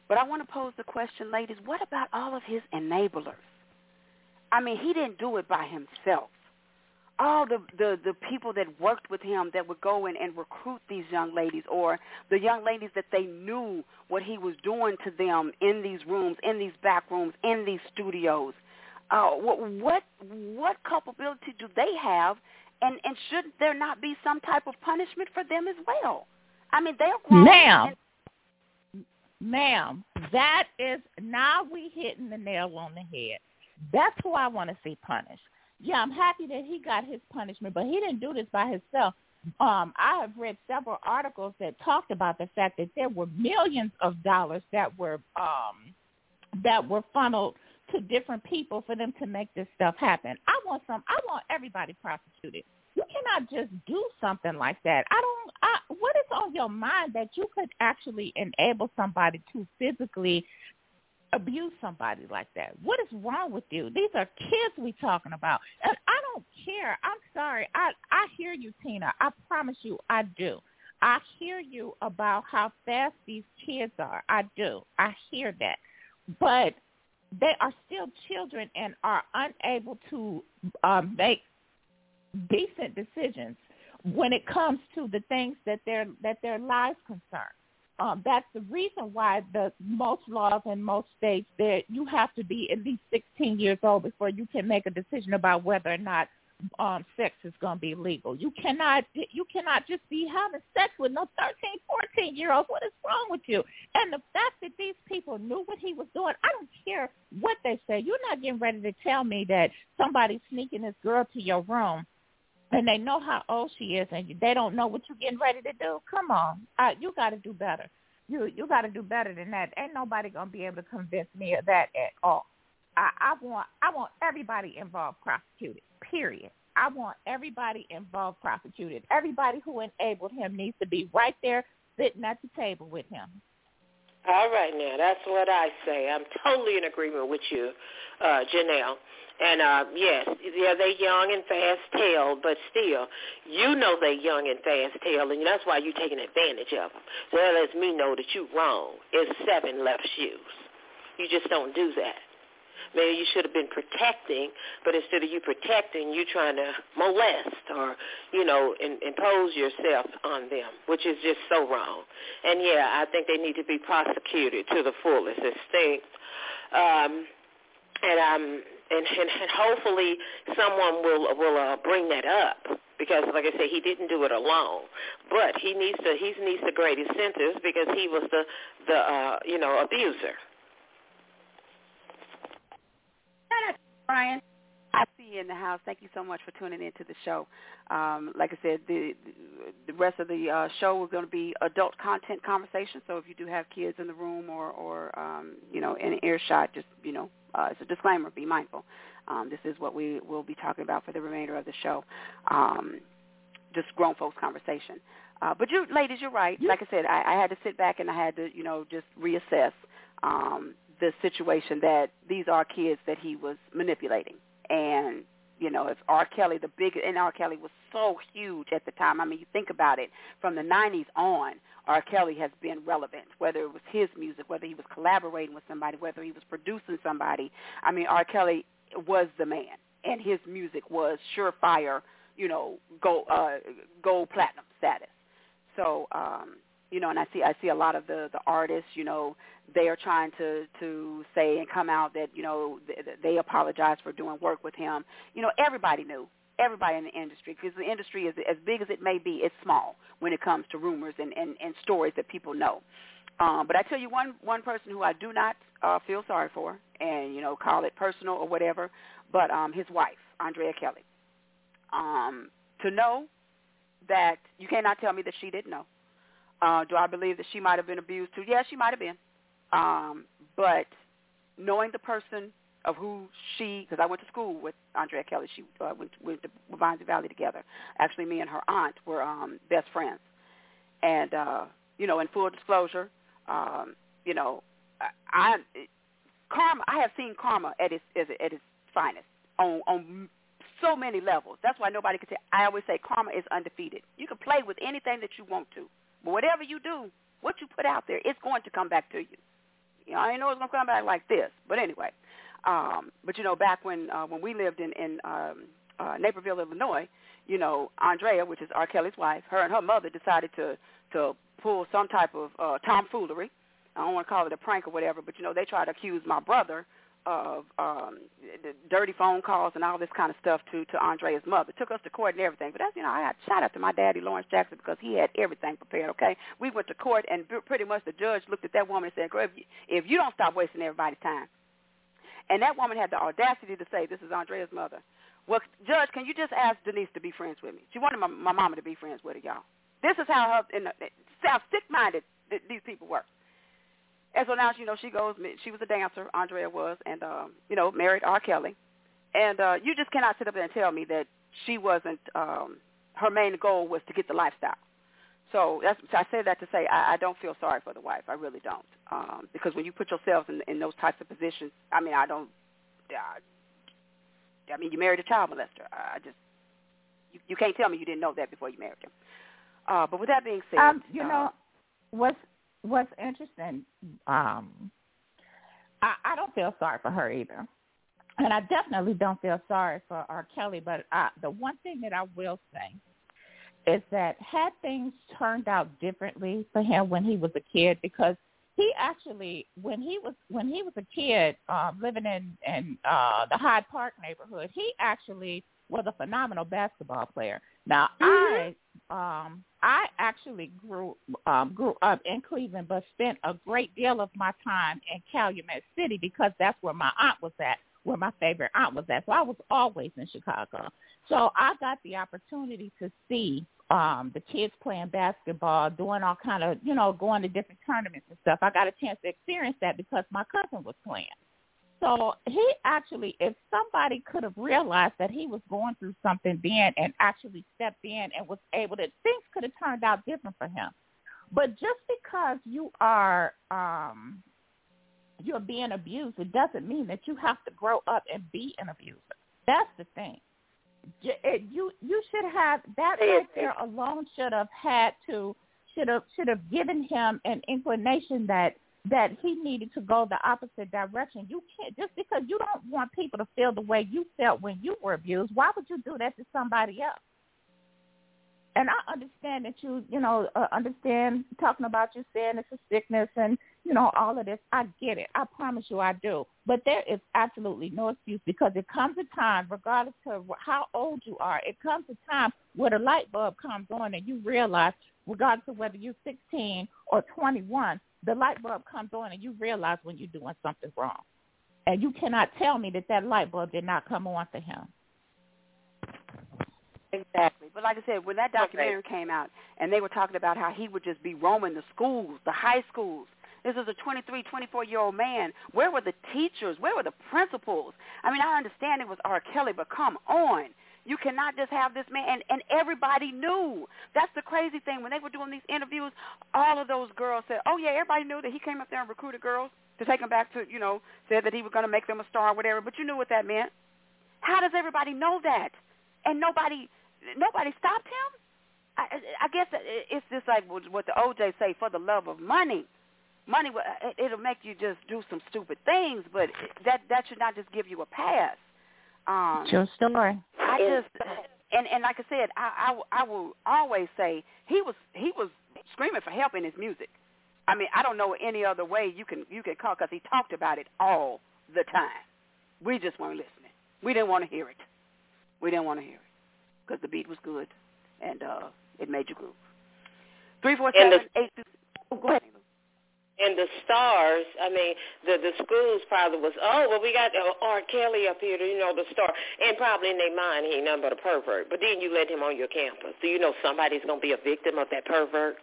[SPEAKER 2] But I want to pose the question, ladies, what about all of his enablers? I mean, he didn't do it by himself all the, the the people that worked with him that would go in and recruit these young ladies or the young ladies that they knew what he was doing to them in these rooms in these back rooms in these studios. Uh what what what culpability do they have? And and should there not be some type of punishment for them as well? I mean they're grown
[SPEAKER 4] ma'am. and- ma'am that is now we hitting the nail on the head. That's who i want to see punished yeah, I'm happy that he got his punishment, but he didn't do this by himself. Um, I have read several articles that talked about the fact that there were millions of dollars that were um, that were funneled to different people for them to make this stuff happen. I want some. I want everybody prosecuted. You cannot just do something like that. I don't. I, what is on your mind that you could actually enable somebody to physically abuse somebody like that? What is wrong with you? These are kids we talking about. And I don't care. I'm sorry. I I hear you, Tina. I promise you I do. I hear you about how fast these kids are. I do. I hear that. But they are still children and are unable to um, make decent decisions when it comes to the things that their that their lives concern. Um, that's the reason why the most laws in most states that you have to be at least 16 years old before you can make a decision about whether or not um, sex is going to be legal. You cannot you cannot just be having sex with no 13, 14 year olds. What is wrong with you? And the fact that these people knew what he was doing, I don't care what they say. You're not getting ready to tell me that somebody's sneaking this girl to your room and they know how old she is, and they don't know what you're getting ready to do. Come on, uh, you got to do better. You you got to do better than that. Ain't nobody gonna be able to convince me of that at all. I, I want I want everybody involved prosecuted. Period. I want everybody involved prosecuted. Everybody who enabled him needs to be right there sitting at the table with him.
[SPEAKER 5] All right, now that's what I say. I'm totally in agreement with you, uh, Janelle. And uh, yes, yeah, they young and fast-tailed, but still, you know they young and fast-tailed, and that's why you're taking advantage of them. So that lets me know that you're wrong. It's seven left shoes. You just don't do that. Maybe you should have been protecting, but instead of you protecting, you trying to molest or, you know, in, impose yourself on them, which is just so wrong. And yeah, I think they need to be prosecuted to the fullest extent. Um, and um, and, and, and hopefully someone will will uh, bring that up because, like I said, he didn't do it alone. But he needs to he needs the greatest sentence because he was the the uh, you know abuser.
[SPEAKER 2] Brian. I see you in the house. Thank you so much for tuning into the show. Um, like I said, the the rest of the uh, show is going to be adult content conversation. So if you do have kids in the room or or um, you know in earshot, just you know uh, it's a disclaimer. Be mindful. Um, this is what we will be talking about for the remainder of the show. Um, just grown folks conversation. Uh, but you ladies, you're right. Like I said, I, I had to sit back and I had to you know just reassess um, the situation that these are kids that he was manipulating. And, you know, if R. Kelly, the big, and R. Kelly was so huge at the time. I mean, you think about it, from the 90s on, R. Kelly has been relevant, whether it was his music, whether he was collaborating with somebody, whether he was producing somebody. I mean, R. Kelly was the man, and his music was surefire, you know, gold, uh, gold platinum status. So, um, you know, and I see I see a lot of the the artists, you know, they are trying to to say and come out that you know they, they apologize for doing work with him. You know, everybody knew, everybody in the industry, because the industry is as big as it may be, it's small when it comes to rumors and and, and stories that people know. Um, but I tell you one one person who I do not uh, feel sorry for, and you know, call it personal or whatever, but um, his wife, Andrea Kelly. Um, to know that you cannot tell me that she didn't know uh, do I believe that she might have been abused too? Yeah, she might have been. Um, but knowing the person of who she, because I went to school with Andrea Kelly. She uh, went, went to Vines Valley together. Actually, me and her aunt were um, best friends. And, uh, you know, in full disclosure, um, you know, I, I karma. I have seen karma at its at its finest on on so many levels. That's why nobody can say. I always say karma is undefeated. You can play with anything that you want to. But whatever you do, what you put out there, it's going to come back to you. You know, I didn't know it was going to come back like this, but anyway. Um, but you know, back when uh, when we lived in in um, uh, Naperville, Illinois, you know, Andrea, which is R. Kelly's wife, her and her mother decided to to pull some type of uh, tomfoolery. I don't want to call it a prank or whatever, but you know, they tried to accuse my brother of um dirty phone calls and all this kind of stuff to to Andrea's mother. Took us to court and everything. But that's you know I had shout out to my daddy Lawrence Jackson because he had everything prepared. Okay, we went to court and pretty much the judge looked at that woman and said, "Girl, if you, if you don't stop wasting everybody's time," and that woman had the audacity to say, "This is Andrea's mother." Well, Judge, can you just ask Denise to be friends with me? She wanted my, my mama to be friends with her, y'all. This is how her, in the, how sick-minded these people were. And so now, you know, she goes, she was a dancer, Andrea was, and, um, you know, married R. Kelly. And uh, you just cannot sit up there and tell me that she wasn't, um, her main goal was to get the lifestyle. So that's, I say that to say I, I don't feel sorry for the wife. I really don't. Um, because when you put yourself in, in those types of positions, I mean, I don't, uh, I mean, you married a child molester. I just, you, you can't tell me you didn't know that before you married him. Uh, but with that being said,
[SPEAKER 4] um, you
[SPEAKER 2] uh,
[SPEAKER 4] know what's what's interesting. Um, I, I don't feel sorry for her either, and I definitely don't feel sorry for R. Kelly. But I, the one thing that I will say is that had things turned out differently for him when he was a kid, because he actually when he was when he was a kid um, living in in uh, the Hyde Park neighborhood, he actually was a phenomenal basketball player. Now
[SPEAKER 2] Mhm.
[SPEAKER 4] I um I actually grew um grew up in Cleveland but spent a great deal of my time in Calumet City because that's where my aunt was at, where my favorite aunt was at. So I was always in Chicago. So I got the opportunity to see um the kids playing basketball, doing all kind of, you know, going to different tournaments and stuff. I got a chance to experience that because my cousin was playing. So he actually, if somebody could have realized that he was going through something then and actually stepped in and was able to, things could have turned out different for him. But just because you are, um, you're being abused, it doesn't mean that you have to grow up and be an abuser. That's the thing. It- You you should have that right there alone should have had to should have should have given him an inclination that that he needed to go the opposite direction. You can't just because you don't want people to feel the way you felt when you were abused. Why would you do that to somebody else? And I understand that you, you know, uh, understand talking about you saying it's a sickness and you know all of this. I get it. I promise you, I do. But there is absolutely no excuse because it comes a time, regardless of how old you are, it comes a time where the light bulb comes on and you realize, regardless of whether you're 16 or 21, the light bulb comes on and you realize when you're doing something wrong. And you cannot tell me that that light bulb did not come on for him.
[SPEAKER 2] Exactly. But like I said, when that documentary came out and they were talking about how he would just be roaming the schools, the high schools. This is a 23, 24-year-old man. Where were the teachers? Where were the principals? I mean, I understand it was R. Kelly, but come on. You cannot just have this man, and, and everybody knew. That's the crazy thing. When they were doing these interviews, all of those girls said, oh, yeah, everybody knew that he came up there and recruited girls to take them back to, you know, said that he was going to make them a star or whatever, but you knew what that meant. How does everybody know that? And nobody nobody stopped him? I, I guess it's just like what the OJ say, for the love of money. Money, it'll make you just do some stupid things, but that that should not just give you a pass. Um,
[SPEAKER 4] True story.
[SPEAKER 2] I just and and like I said, I, I I will always say he was he was screaming for help in his music. I mean, I don't know any other way you can you can call because he talked about it all the time. We just weren't listening. We didn't want to hear it. We didn't want to hear it because the beat was good and uh it made you groove. Three four
[SPEAKER 5] And the-
[SPEAKER 2] seven eight two. Oh, go ahead.
[SPEAKER 5] And the stars, I mean, the the schools probably was, oh, well, we got uh, R. Kelly up here, you know, the star. And probably in their mind, he ain't nothing but a pervert. But then you let him on your campus. Do you know somebody's going to be a victim of that pervert?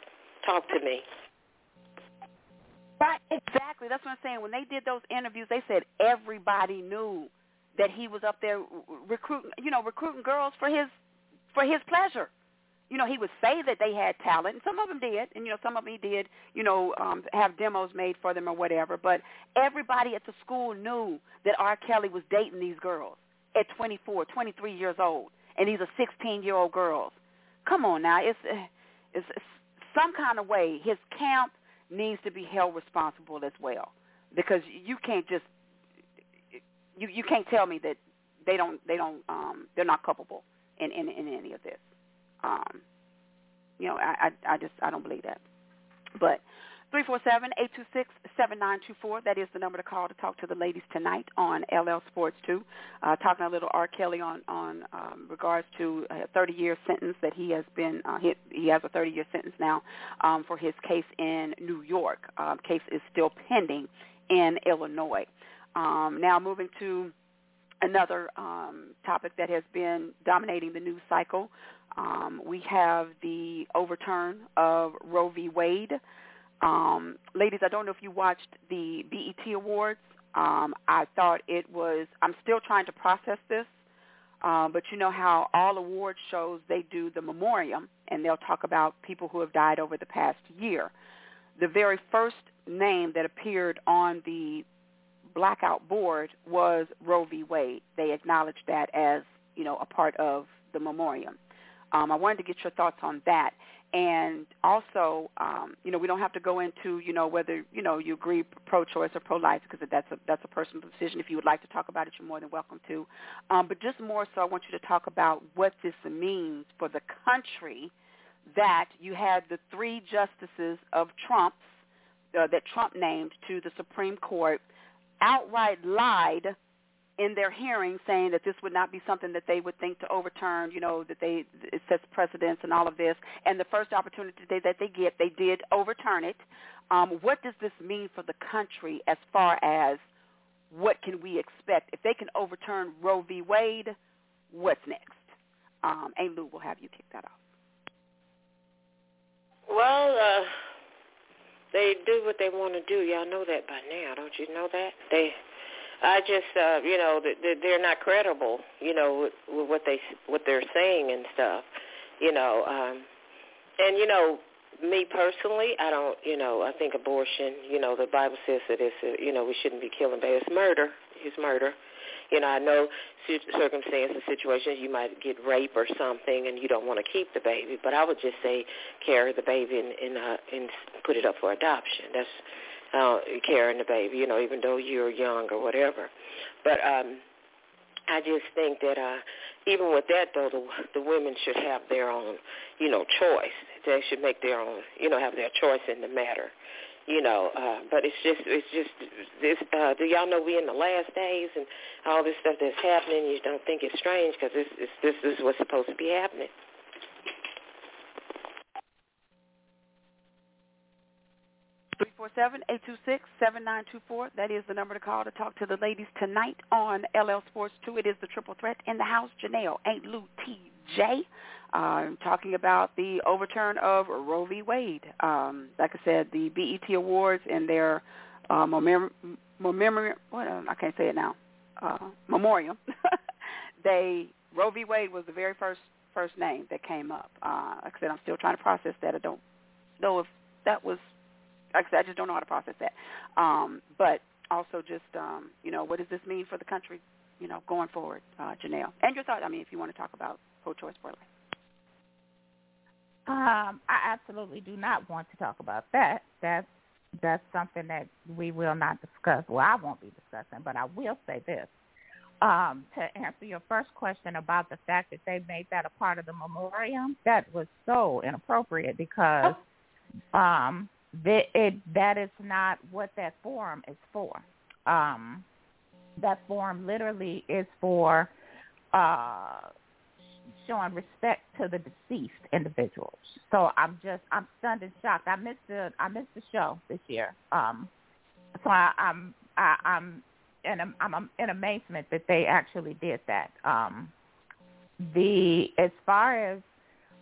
[SPEAKER 5] Talk to me.
[SPEAKER 2] Right, exactly. That's what I'm saying. When they did those interviews, they said everybody knew that he was up there recruiting, you know, recruiting girls for his for his pleasure. You know, he would say that they had talent, and some of them did, and you know, some of them he did, you know, um, have demos made for them or whatever. But everybody at the school knew that R. Kelly was dating these girls at 24, 23 years old, and these are 16-year-old girls. Come on now, it's, it's it's some kind of way his camp needs to be held responsible as well, because you can't just you you can't tell me that they don't they don't um they're not culpable in in, in any of this. Um, you know, I, I I just I don't believe that. But three four seven eight two six seven nine two four. That is the number to call to talk to the ladies tonight on LL Sports Two. Uh, talking a little R. Kelly on on um, regards to a 30 year sentence that he has been uh, hit. He has a 30 year sentence now um, for his case in New York. Um, case is still pending in Illinois. Um, now moving to another um, topic that has been dominating the news cycle. Um, we have the overturn of Roe v. Wade. Um, ladies, I don't know if you watched the BET Awards. Um, I thought it was, I'm still trying to process this, um, but you know how all award shows, they do the memoriam, and they'll talk about people who have died over the past year. The very first name that appeared on the blackout board was Roe v. Wade. They acknowledged that as, you know, a part of the memoriam. Um, I wanted to get your thoughts on that. and also, um, you know, we don't have to go into, you know, whether you know you agree pro-choice or pro-life because that's a that's a personal decision. If you would like to talk about it, you're more than welcome to. Um, but just more so, I want you to talk about what this means for the country that you had the three justices of Trump's uh, that Trump named to the Supreme Court outright lied in their hearing saying that this would not be something that they would think to overturn, you know, that they it sets precedents and all of this. And the first opportunity they, that they get, they did overturn it. Um, what does this mean for the country as far as what can we expect? If they can overturn Roe v. Wade, what's next? Um, and Lou will have you kick that off.
[SPEAKER 5] They do what they want to do. Y'all know that by now, don't you know that? They I just, uh, you know, they're not credible, you know, with, what they what they're saying and stuff, you know. Um, and you know, me personally, I don't, you know, I think abortion, you know, the Bible says that it's, you know, we shouldn't be killing babies. It's murder. It's murder. You know, I know circumstances, situations, you might get rape or something, and you don't want to keep the baby. But I would just say carry the baby and and, uh, and put it up for adoption. That's uh, carrying the baby, you know, even though you're young or whatever. But um, I just think that uh, even with that, though, the, the women should have their own, you know, choice. They should make their own, you know, have their choice in the matter. You know, uh, but it's just, it's just this. Uh, do y'all know we in the last days and all this stuff that's happening? You don't think it's strange because this, this, this is what's supposed to be happening.
[SPEAKER 2] 347-826-7924. That is the number to call to talk to the ladies tonight on LL Sports 2. It is the triple threat in the house. Janelle, Aunt Lou, TJ. Uh, talking about the overturn of Roe v. Wade. Um, like I said, the BET Awards and their uh, memoriam, memoriam, what, uh, I can't say it now, uh, memoriam. they, Roe v. Wade was the very first first name that came up. Uh, like I said, I'm still trying to process that. I don't know if that was like I said, I just don't know how to process that. Um, but also just, um, you know, what does this mean for the country, you know, going forward, uh, Janelle? And your thoughts, I mean, if you want to talk about pro-choice for life.
[SPEAKER 4] Um, I absolutely do not want to talk about that. That's that's something that we will not discuss. Well, I won't be discussing, but I will say this. Um, to answer your first question about the fact that they made that a part of the memoriam, that was so inappropriate because um, that it that is not what that forum is for. Um, that forum literally is for uh, showing respect to the deceased individuals. So I'm just I'm stunned and shocked. I missed the I missed the show this year. Um, so I, I'm I, I'm in I'm, I'm in amazement that they actually did that. Um, the as far as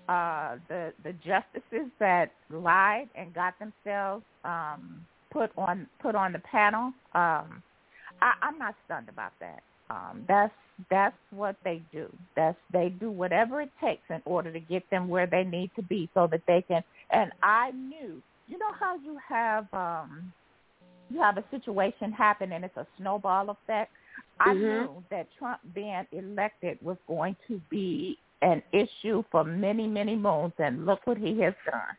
[SPEAKER 4] uh, the the justices that lied and got themselves um, put on put on the panel. Um, I, I'm not stunned about that. Um, that's that's what they do. That's they do whatever it takes in order to get them where they need to be, so that they can. And I knew, you know how you have um, you have a situation happen and it's a snowball effect. I mm-hmm. knew that Trump being elected was going to be an issue for many, many moons, and look what he has done.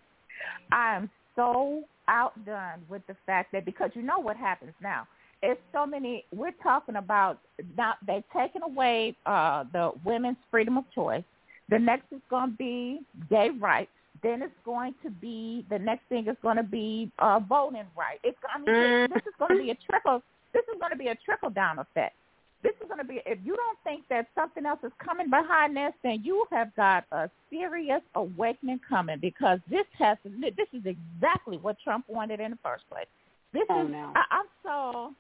[SPEAKER 4] I am so outdone with the fact that because you know what happens now. It's so many. We're talking about now. They've taken away uh, the women's freedom of choice. The next is going to be gay rights. Then it's going to be the next thing is going to be uh, voting rights. It's I mean, mm. this is going to be a trickle. This is going to be a trickle down effect this is going to be, if you don't think that something else is coming behind this, then you have got a serious awakening coming because this has, this is exactly what Trump wanted in the first place. This
[SPEAKER 2] oh,
[SPEAKER 4] is,
[SPEAKER 2] no.
[SPEAKER 4] I, I'm so,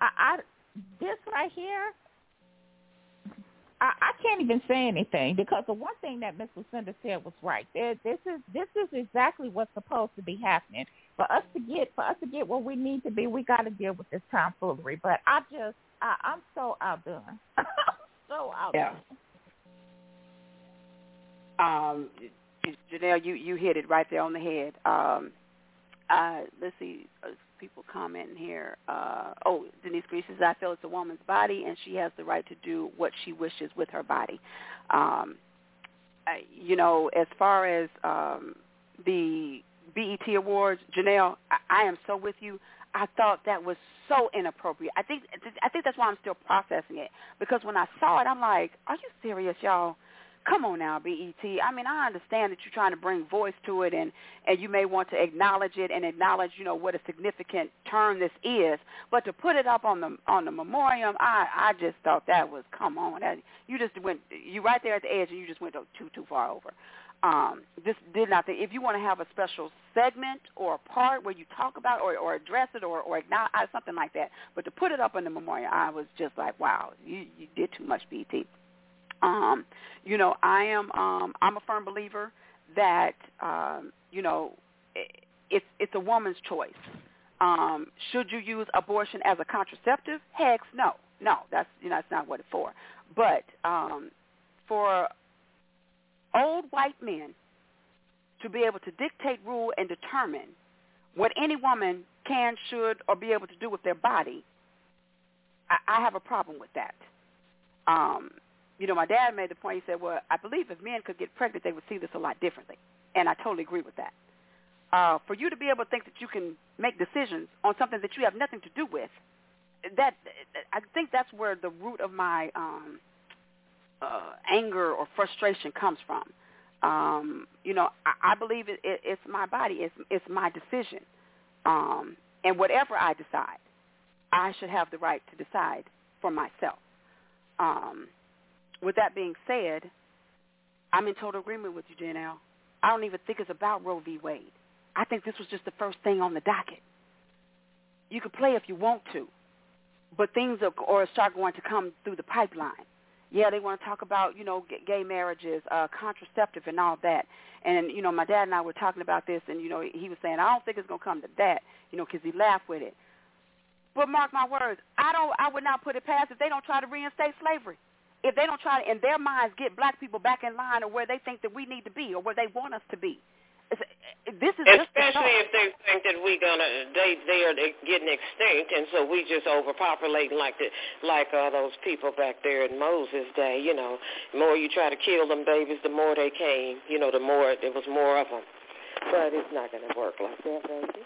[SPEAKER 4] I, I, this right here, I, I can't even say anything because the one thing that Miss Lucinda said was right. This is this is exactly what's supposed to be happening. For us to get for us to get where we need to be, we got to deal with this tomfoolery. But I just I, I'm so outdone. so outdone.
[SPEAKER 2] Yeah. Um, Janelle, you you hit it right there on the head. Um, uh, let's see, people commenting here. Uh, oh, Denise Green says, I feel it's a woman's body, and she has the right to do what she wishes with her body. Um, you know, as far as um, the BET Awards, Janelle, I, I am so with you. I thought that was so inappropriate. I think I think that's why I'm still processing it because when I saw it, I'm like, "Are you serious, y'all? Come on now, BET. I mean, I understand that you're trying to bring voice to it, and and you may want to acknowledge it and acknowledge, you know, what a significant term this is. But to put it up on the on the memoriam, I I just thought that was come on. That, you just went you right there at the edge, and you just went too too far over um, this did not think if you want to have a special segment or a part where you talk about or, or address it or, or acknowledge something like that, but to put it up in the memorial, I was just like, wow, you, you did too much, BET. Um, you know, I am um, I'm a firm believer that um, you know it, it's it's a woman's choice. Um, should you use abortion as a contraceptive? Heck, no, no, that's you know that's not what it's for. But um, for old white men to be able to dictate, rule, and determine what any woman can, should, or be able to do with their body, I, I have a problem with that. Um, you know, my dad made the point. He said, "Well, I believe if men could get pregnant, they would see this a lot differently," and I totally agree with that. Uh, for you to be able to think that you can make decisions on something that you have nothing to do with, that I think that's where the root of my um, uh, anger or frustration comes from. Um, you know, I, I believe it, it, it's my body. It's it's my decision, um, and whatever I decide, I should have the right to decide for myself. Um, with that being said, I'm in total agreement with you, Janelle. I don't even think it's about Roe v. Wade. I think this was just the first thing on the docket. You could play if you want to, but things are or start going to come through the pipeline yeah, they want to talk about, you know, gay marriages, uh, contraceptive and all that. And, you know, my dad and I were talking about this, and, you know, he was saying, I don't think it's to come to that, you know, because he laughed with it. But mark my words, I don't, I would not put it past if they don't try to reinstate slavery. If they don't try to, in their minds, get black people back in line or where they think that we need to be or where they want us to be this is
[SPEAKER 5] especially if they think that we're gonna they they are getting extinct, and so we just overpopulating like the like uh, those people back there in Moses' day. You know, the more you try to kill them babies, the more they came. You know, the more there was more of them. But it's not gonna work like that, baby.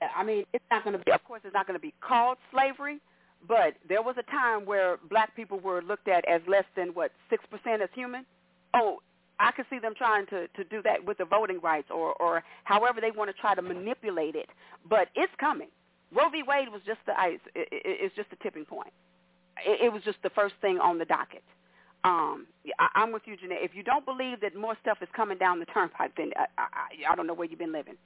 [SPEAKER 2] Yeah, I mean, it's not gonna be. Of course, it's not gonna be called slavery. But there was a time where black people were looked at as less than what six percent as human. Oh, I could see them trying to to do that with the voting rights or or however they want to try to manipulate it. But it's coming. Roe v. Wade was just the ice. It, it, it's just the tipping point. It, it was just the first thing on the docket. Um, I, I'm with you, Jeanette. If you don't believe that more stuff is coming down the turnpike, then I, I, I don't know where you've been living.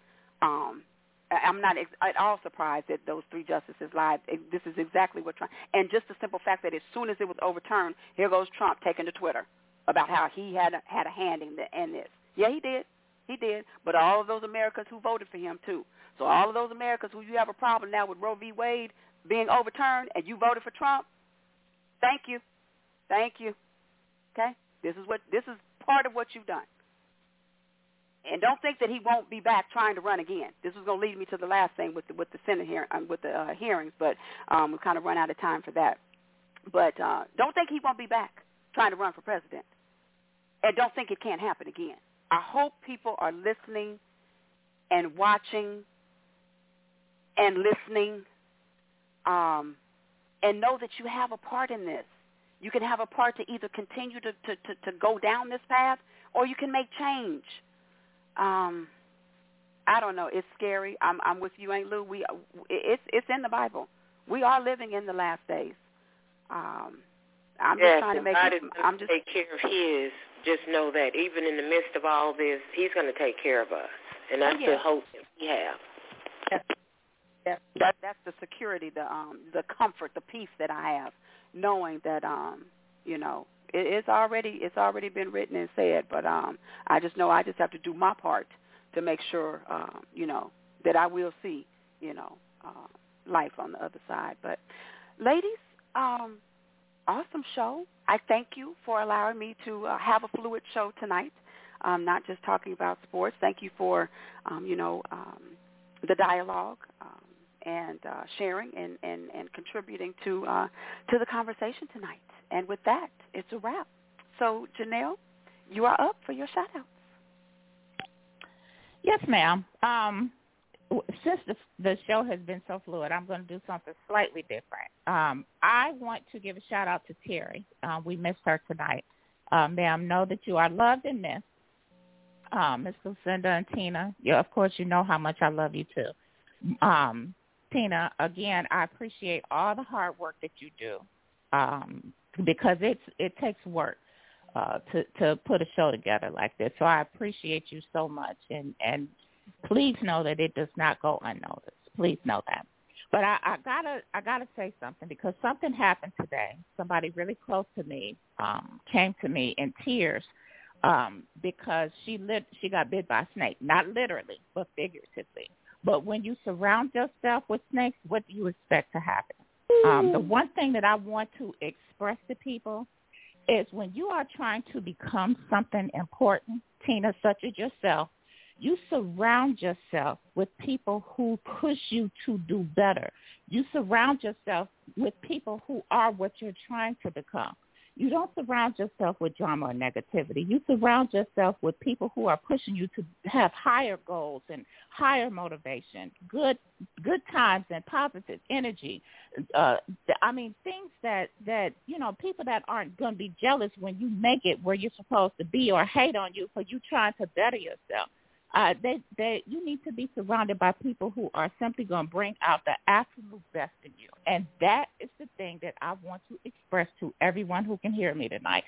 [SPEAKER 2] Um, I'm not ex- at all surprised that those three justices lied. This is exactly what Trump. And just the simple fact that as soon as it was overturned, here goes Trump taking to Twitter about how he had a, had a hand in, the, in this. Yeah, he did. He did. But all of those Americans who voted for him too. So all of those Americans who you have a problem now with Roe v. Wade being overturned and you voted for Trump, thank you. Thank you. Okay? This is what this is part of what you've done. And don't think that he won't be back trying to run again. This is going to lead me to the last thing with the with the Senate hearing, um, with the uh, hearings, but um, we kind of run out of time for that. But uh, don't think he won't be back trying to run for president and don't think it can't happen again. I hope people are listening and watching and listening um, and know that you have a part in this. You can have a part to either continue to, to, to, to go down this path or you can make change. Um, I don't know. It's scary. I'm, I'm with you, Aunt Lou. We, it's, it's in the Bible. We are living in the last days. Um, I'm
[SPEAKER 5] yes,
[SPEAKER 2] just trying to make.
[SPEAKER 5] God is
[SPEAKER 2] I'm just
[SPEAKER 5] take care of His just know that even in the midst of all this, he's going to take care of us. And that's
[SPEAKER 2] oh, yeah.
[SPEAKER 5] the hope that we have.
[SPEAKER 2] That, that that's the security, the um the comfort, the peace that I have, knowing that um you know it, it's already it's already been written and said, but um I just know I just have to do my part to make sure um you know that I will see you know uh, life on the other side. But ladies, um awesome show. I thank you for allowing me to uh, have a fluid show tonight. Um, not just talking about sports. Thank you for, um, you know, um, the dialogue um, and uh, sharing and, and, and contributing to uh, to the conversation tonight. And with that, it's a wrap. So, Janelle, you are up for your shout outs.
[SPEAKER 4] Yes, ma'am. Um, since the, the show has been so fluid, I'm going to do something slightly different. Um, I want to give a shout out to Terry. Uh, we missed her tonight. Uh, ma'am, know that you are loved and missed. Um, Miss Lucinda and Tina, of course, you know how much I love you too. Um, Tina, again, I appreciate all the hard work that you do um, because it's it takes work uh, to to put a show together like this. So I appreciate you so much, and and please know that it does not go unnoticed. Please know that. But I, I gotta I gotta say something because something happened today. Somebody really close to me um, came to me in tears um, because she lit she got bit by a snake, not literally but figuratively. But when you surround yourself with snakes, what do you expect to happen? Um, the one thing that I want to express to people is when you are trying to become something important, Tina, such as yourself, you surround yourself with people who push you to do better. You surround yourself with people who are what you're trying to become. You don't surround yourself with drama or negativity. You surround yourself with people who are pushing you to have higher goals and higher motivation, good good times and positive energy. Uh, I mean, things that that you know, people that aren't going to be jealous when you make it where you're supposed to be, or hate on you for you trying to better yourself uh, they, they, you need to be surrounded by people who are simply going to bring out the absolute best in you. And that is the thing that I want to express to everyone who can hear me tonight.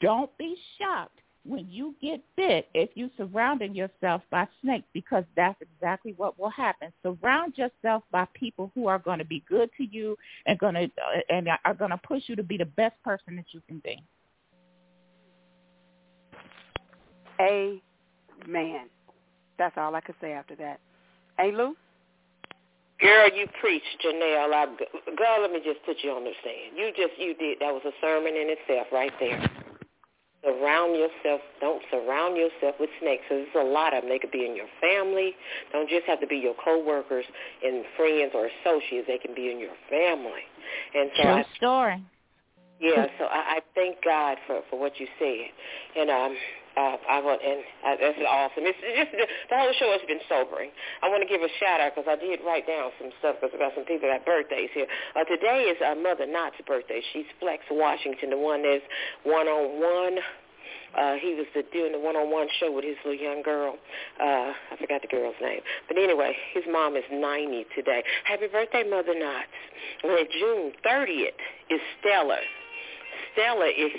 [SPEAKER 4] Don't be shocked when you get bit if you're surrounding yourself by snakes because that's exactly what will happen. Surround yourself by people who are going to be good to you and going to uh, and are going to push you to be the best person that you can be.
[SPEAKER 2] Amen. That's all I could say after that. Hey, Lou?
[SPEAKER 5] Girl, you preach, Janelle. I, girl, let me just put you on the stand. You just, you did. That was a sermon in itself right there. Surround yourself. Don't surround yourself with snakes. There's a lot of them. They could be in your family. Don't just have to be your coworkers and friends or associates. They can be in your family. And so
[SPEAKER 4] True
[SPEAKER 5] I,
[SPEAKER 4] story.
[SPEAKER 5] Yeah, so I, I thank God for for what you said, and um, uh, I want, and uh, this is awesome. It's, just the, the whole show has been sobering. I want to give a shout out because I did write down some stuff because we got some people that birthdays here. Uh, today is uh, Mother Knott's birthday. She's Flex Washington, the one that's one on one. Uh, he was the, doing the one-on-one show with his little young girl. Uh, I forgot the girl's name. But anyway, his mom is 90 today. Happy birthday, Mother Knotts. And June 30th is Stella. Stella is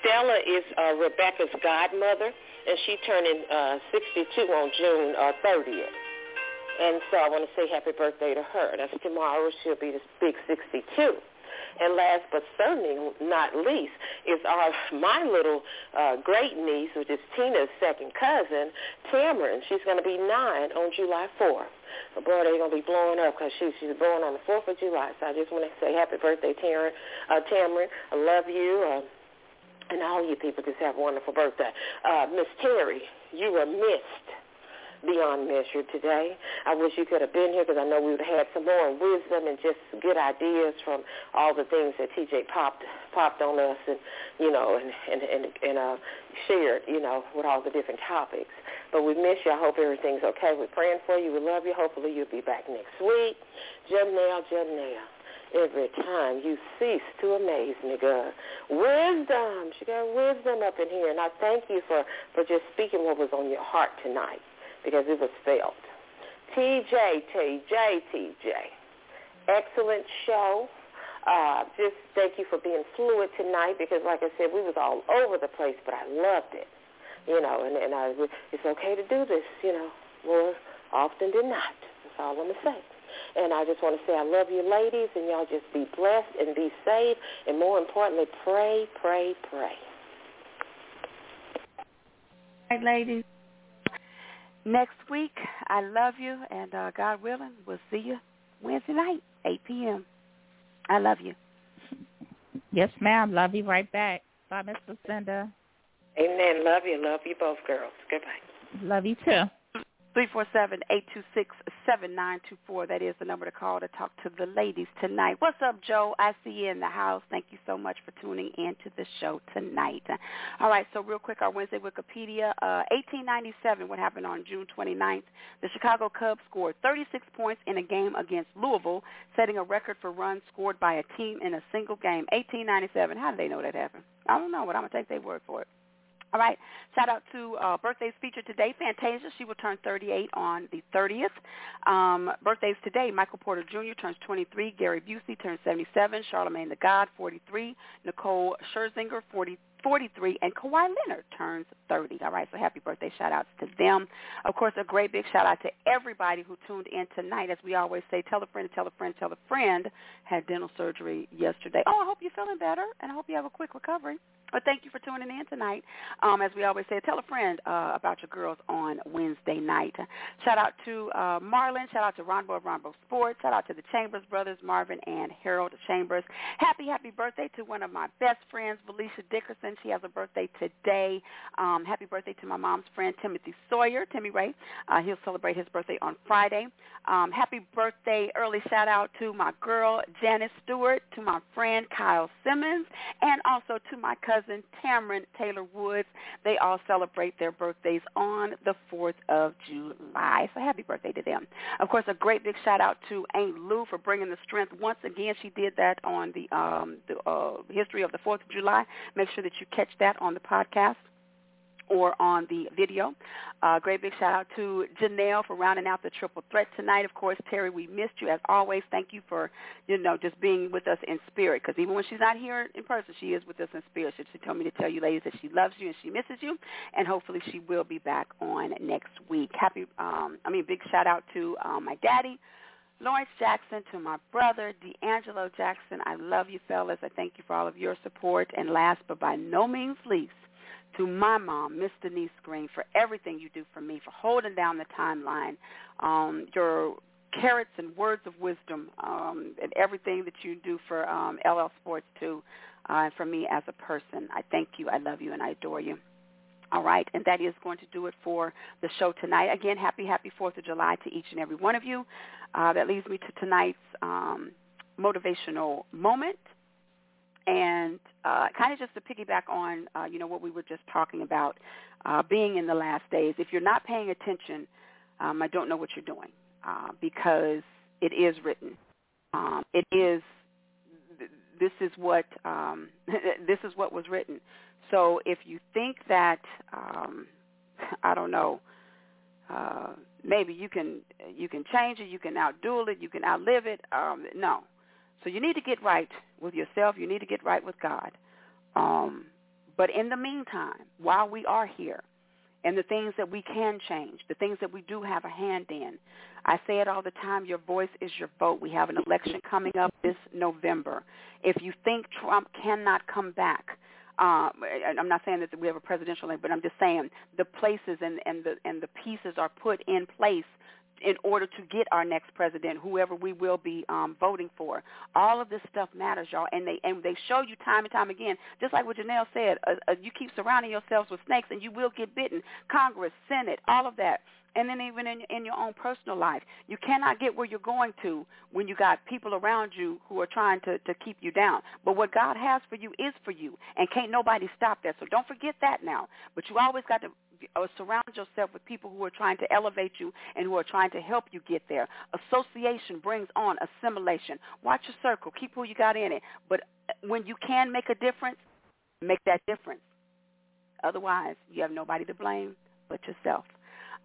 [SPEAKER 5] Stella is uh, Rebecca's godmother, and she turning uh, 62 on June uh, 30th. And so I want to say happy birthday to her. That's tomorrow. She'll be the big 62. And last but certainly not least is our my little uh, great niece, which is Tina's second cousin, Tamron. She's going to be nine on July 4th. But boy, they're going to be blowing up because she, she's born on the 4th of July. So I just want to say happy birthday, Tamron. Uh, Tamron, I love you. Uh, and all you people just have a wonderful birthday. Uh, Miss Terry, you were missed beyond measure today. I wish you could have been here because I know we would have had some more wisdom and just good ideas from all the things that TJ popped popped on us and you know and and and, and uh, shared you know with all the different topics. But we miss you. I hope everything's okay. We're praying for you. We love you. Hopefully you'll be back next week. Janelle, Janelle every time you cease to amaze me, God. Wisdom. She got wisdom up in here. And I thank you for, for just speaking what was on your heart tonight because it was felt. TJ, TJ, TJ. Excellent show. Uh, just thank you for being fluid tonight because, like I said, we was all over the place, but I loved it. You know, and, and I, it's okay to do this, you know, more often than not. That's all I'm going to say. And I just want to say I love you ladies, and y'all just be blessed and be safe. And more importantly, pray, pray, pray.
[SPEAKER 2] All right, ladies. Next week, I love you, and uh, God willing, we'll see you Wednesday night, 8 p.m. I love you.
[SPEAKER 4] Yes, ma'am. Love you right back. Bye, Miss Lucinda.
[SPEAKER 5] Amen. Love you. Love you both, girls. Goodbye.
[SPEAKER 4] Love you too.
[SPEAKER 2] 347-826-7924. That is the number to call to talk to the ladies tonight. What's up, Joe? I see you in the house. Thank you so much for tuning in to the show tonight. All right, so real quick, our Wednesday Wikipedia. Uh, 1897, what happened on June 29th? The Chicago Cubs scored 36 points in a game against Louisville, setting a record for runs scored by a team in a single game. 1897. How did they know that happened? I don't know, but I'm going to take their word for it. All right. Shout out to uh, birthdays featured today. Fantasia, she will turn 38 on the 30th. Um, birthdays today, Michael Porter Jr. turns 23. Gary Busey turns 77. Charlemagne the God, 43. Nicole Scherzinger, 40, 43. And Kawhi Leonard turns 30. All right, so happy birthday shout-outs to them. Of course, a great big shout-out to everybody who tuned in tonight. As we always say, tell a friend, tell a friend, tell a friend. Had dental surgery yesterday. Oh, I hope you're feeling better, and I hope you have a quick recovery. But thank you for tuning in tonight. Um, as we always say, tell a friend uh, about your girls on Wednesday night. Shout out to uh, Marlon. Shout out to Ronbo of Ronbo Sports. Shout out to the Chambers brothers, Marvin and Harold Chambers. Happy, happy birthday to one of my best friends, Felicia Dickerson. She has a birthday today. Um, happy birthday to my mom's friend, Timothy Sawyer, Timmy Ray. Uh, he'll celebrate his birthday on Friday. Um, happy birthday early shout out to my girl, Janice Stewart, to my friend, Kyle Simmons, and also to my cousin, cousin Tamron Taylor Woods. They all celebrate their birthdays on the 4th of July. So happy birthday to them. Of course, a great big shout out to Aunt Lou for bringing the strength. Once again, she did that on the, um, the uh, history of the 4th of July. Make sure that you catch that on the podcast or on the video. Uh, great big shout out to Janelle for rounding out the triple threat tonight. Of course, Terry, we missed you as always. Thank you for, you know, just being with us in spirit. Because even when she's not here in person, she is with us in spirit. She told me to tell you ladies that she loves you and she misses you, and hopefully she will be back on next week. Happy, um, I mean, big shout out to um, my daddy. Lawrence Jackson, to my brother, D'Angelo Jackson. I love you, fellas. I thank you for all of your support. And last but by no means least, to my mom, Miss Denise Green, for everything you do for me, for holding down the timeline, um, your carrots and words of wisdom, um, and everything that you do for um, LL Sports 2, uh, and for me as a person. I thank you, I love you, and I adore you. All right, and that is going to do it for the show tonight. Again, happy, happy 4th of July to each and every one of you. Uh, that leads me to tonight's um, motivational moment and uh, kind of just to piggyback on, uh, you know, what we were just talking about, uh, being in the last days. If you're not paying attention, um, I don't know what you're doing uh, because it is written. Um, it is. This is what um, this is what was written. So if you think that, um, I don't know, uh, maybe you can you can change it, you can outdo it, you can outlive it. Um, no, so you need to get right with yourself. You need to get right with God. Um, but in the meantime, while we are here, and the things that we can change, the things that we do have a hand in, I say it all the time, your voice is your vote. We have an election coming up this November. If you think Trump cannot come back, uh, I'm not saying that we have a presidential election, but I'm just saying the places and, and the and the pieces are put in place in order to get our next president, whoever we will be um, voting for. All of this stuff matters, y'all, and they and they show you time and time again. Just like what Janelle said, uh, uh, you keep surrounding yourselves with snakes, and you will get bitten. Congress, Senate, all of that. And then even in, in your own personal life, you cannot get where you're going to when you got people around you who are trying to, to keep you down. But what God has for you is for you, and can't nobody stop that. So don't forget that now. But you always got to or surround yourself with people who are trying to elevate you and who are trying to help you get there. Association brings on assimilation. Watch your circle. Keep who you got in it. But uh, when you can make a difference, make that difference. Otherwise, you have nobody to blame but yourself.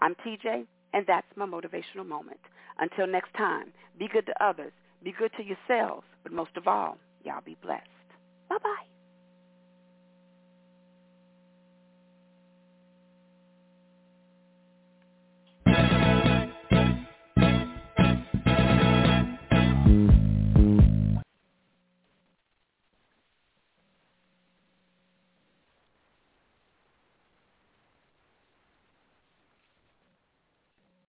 [SPEAKER 2] I'm TJ, and that's my motivational moment. Until next time, be good to others, be good to yourselves, but most of all, y'all be blessed. Bye-bye.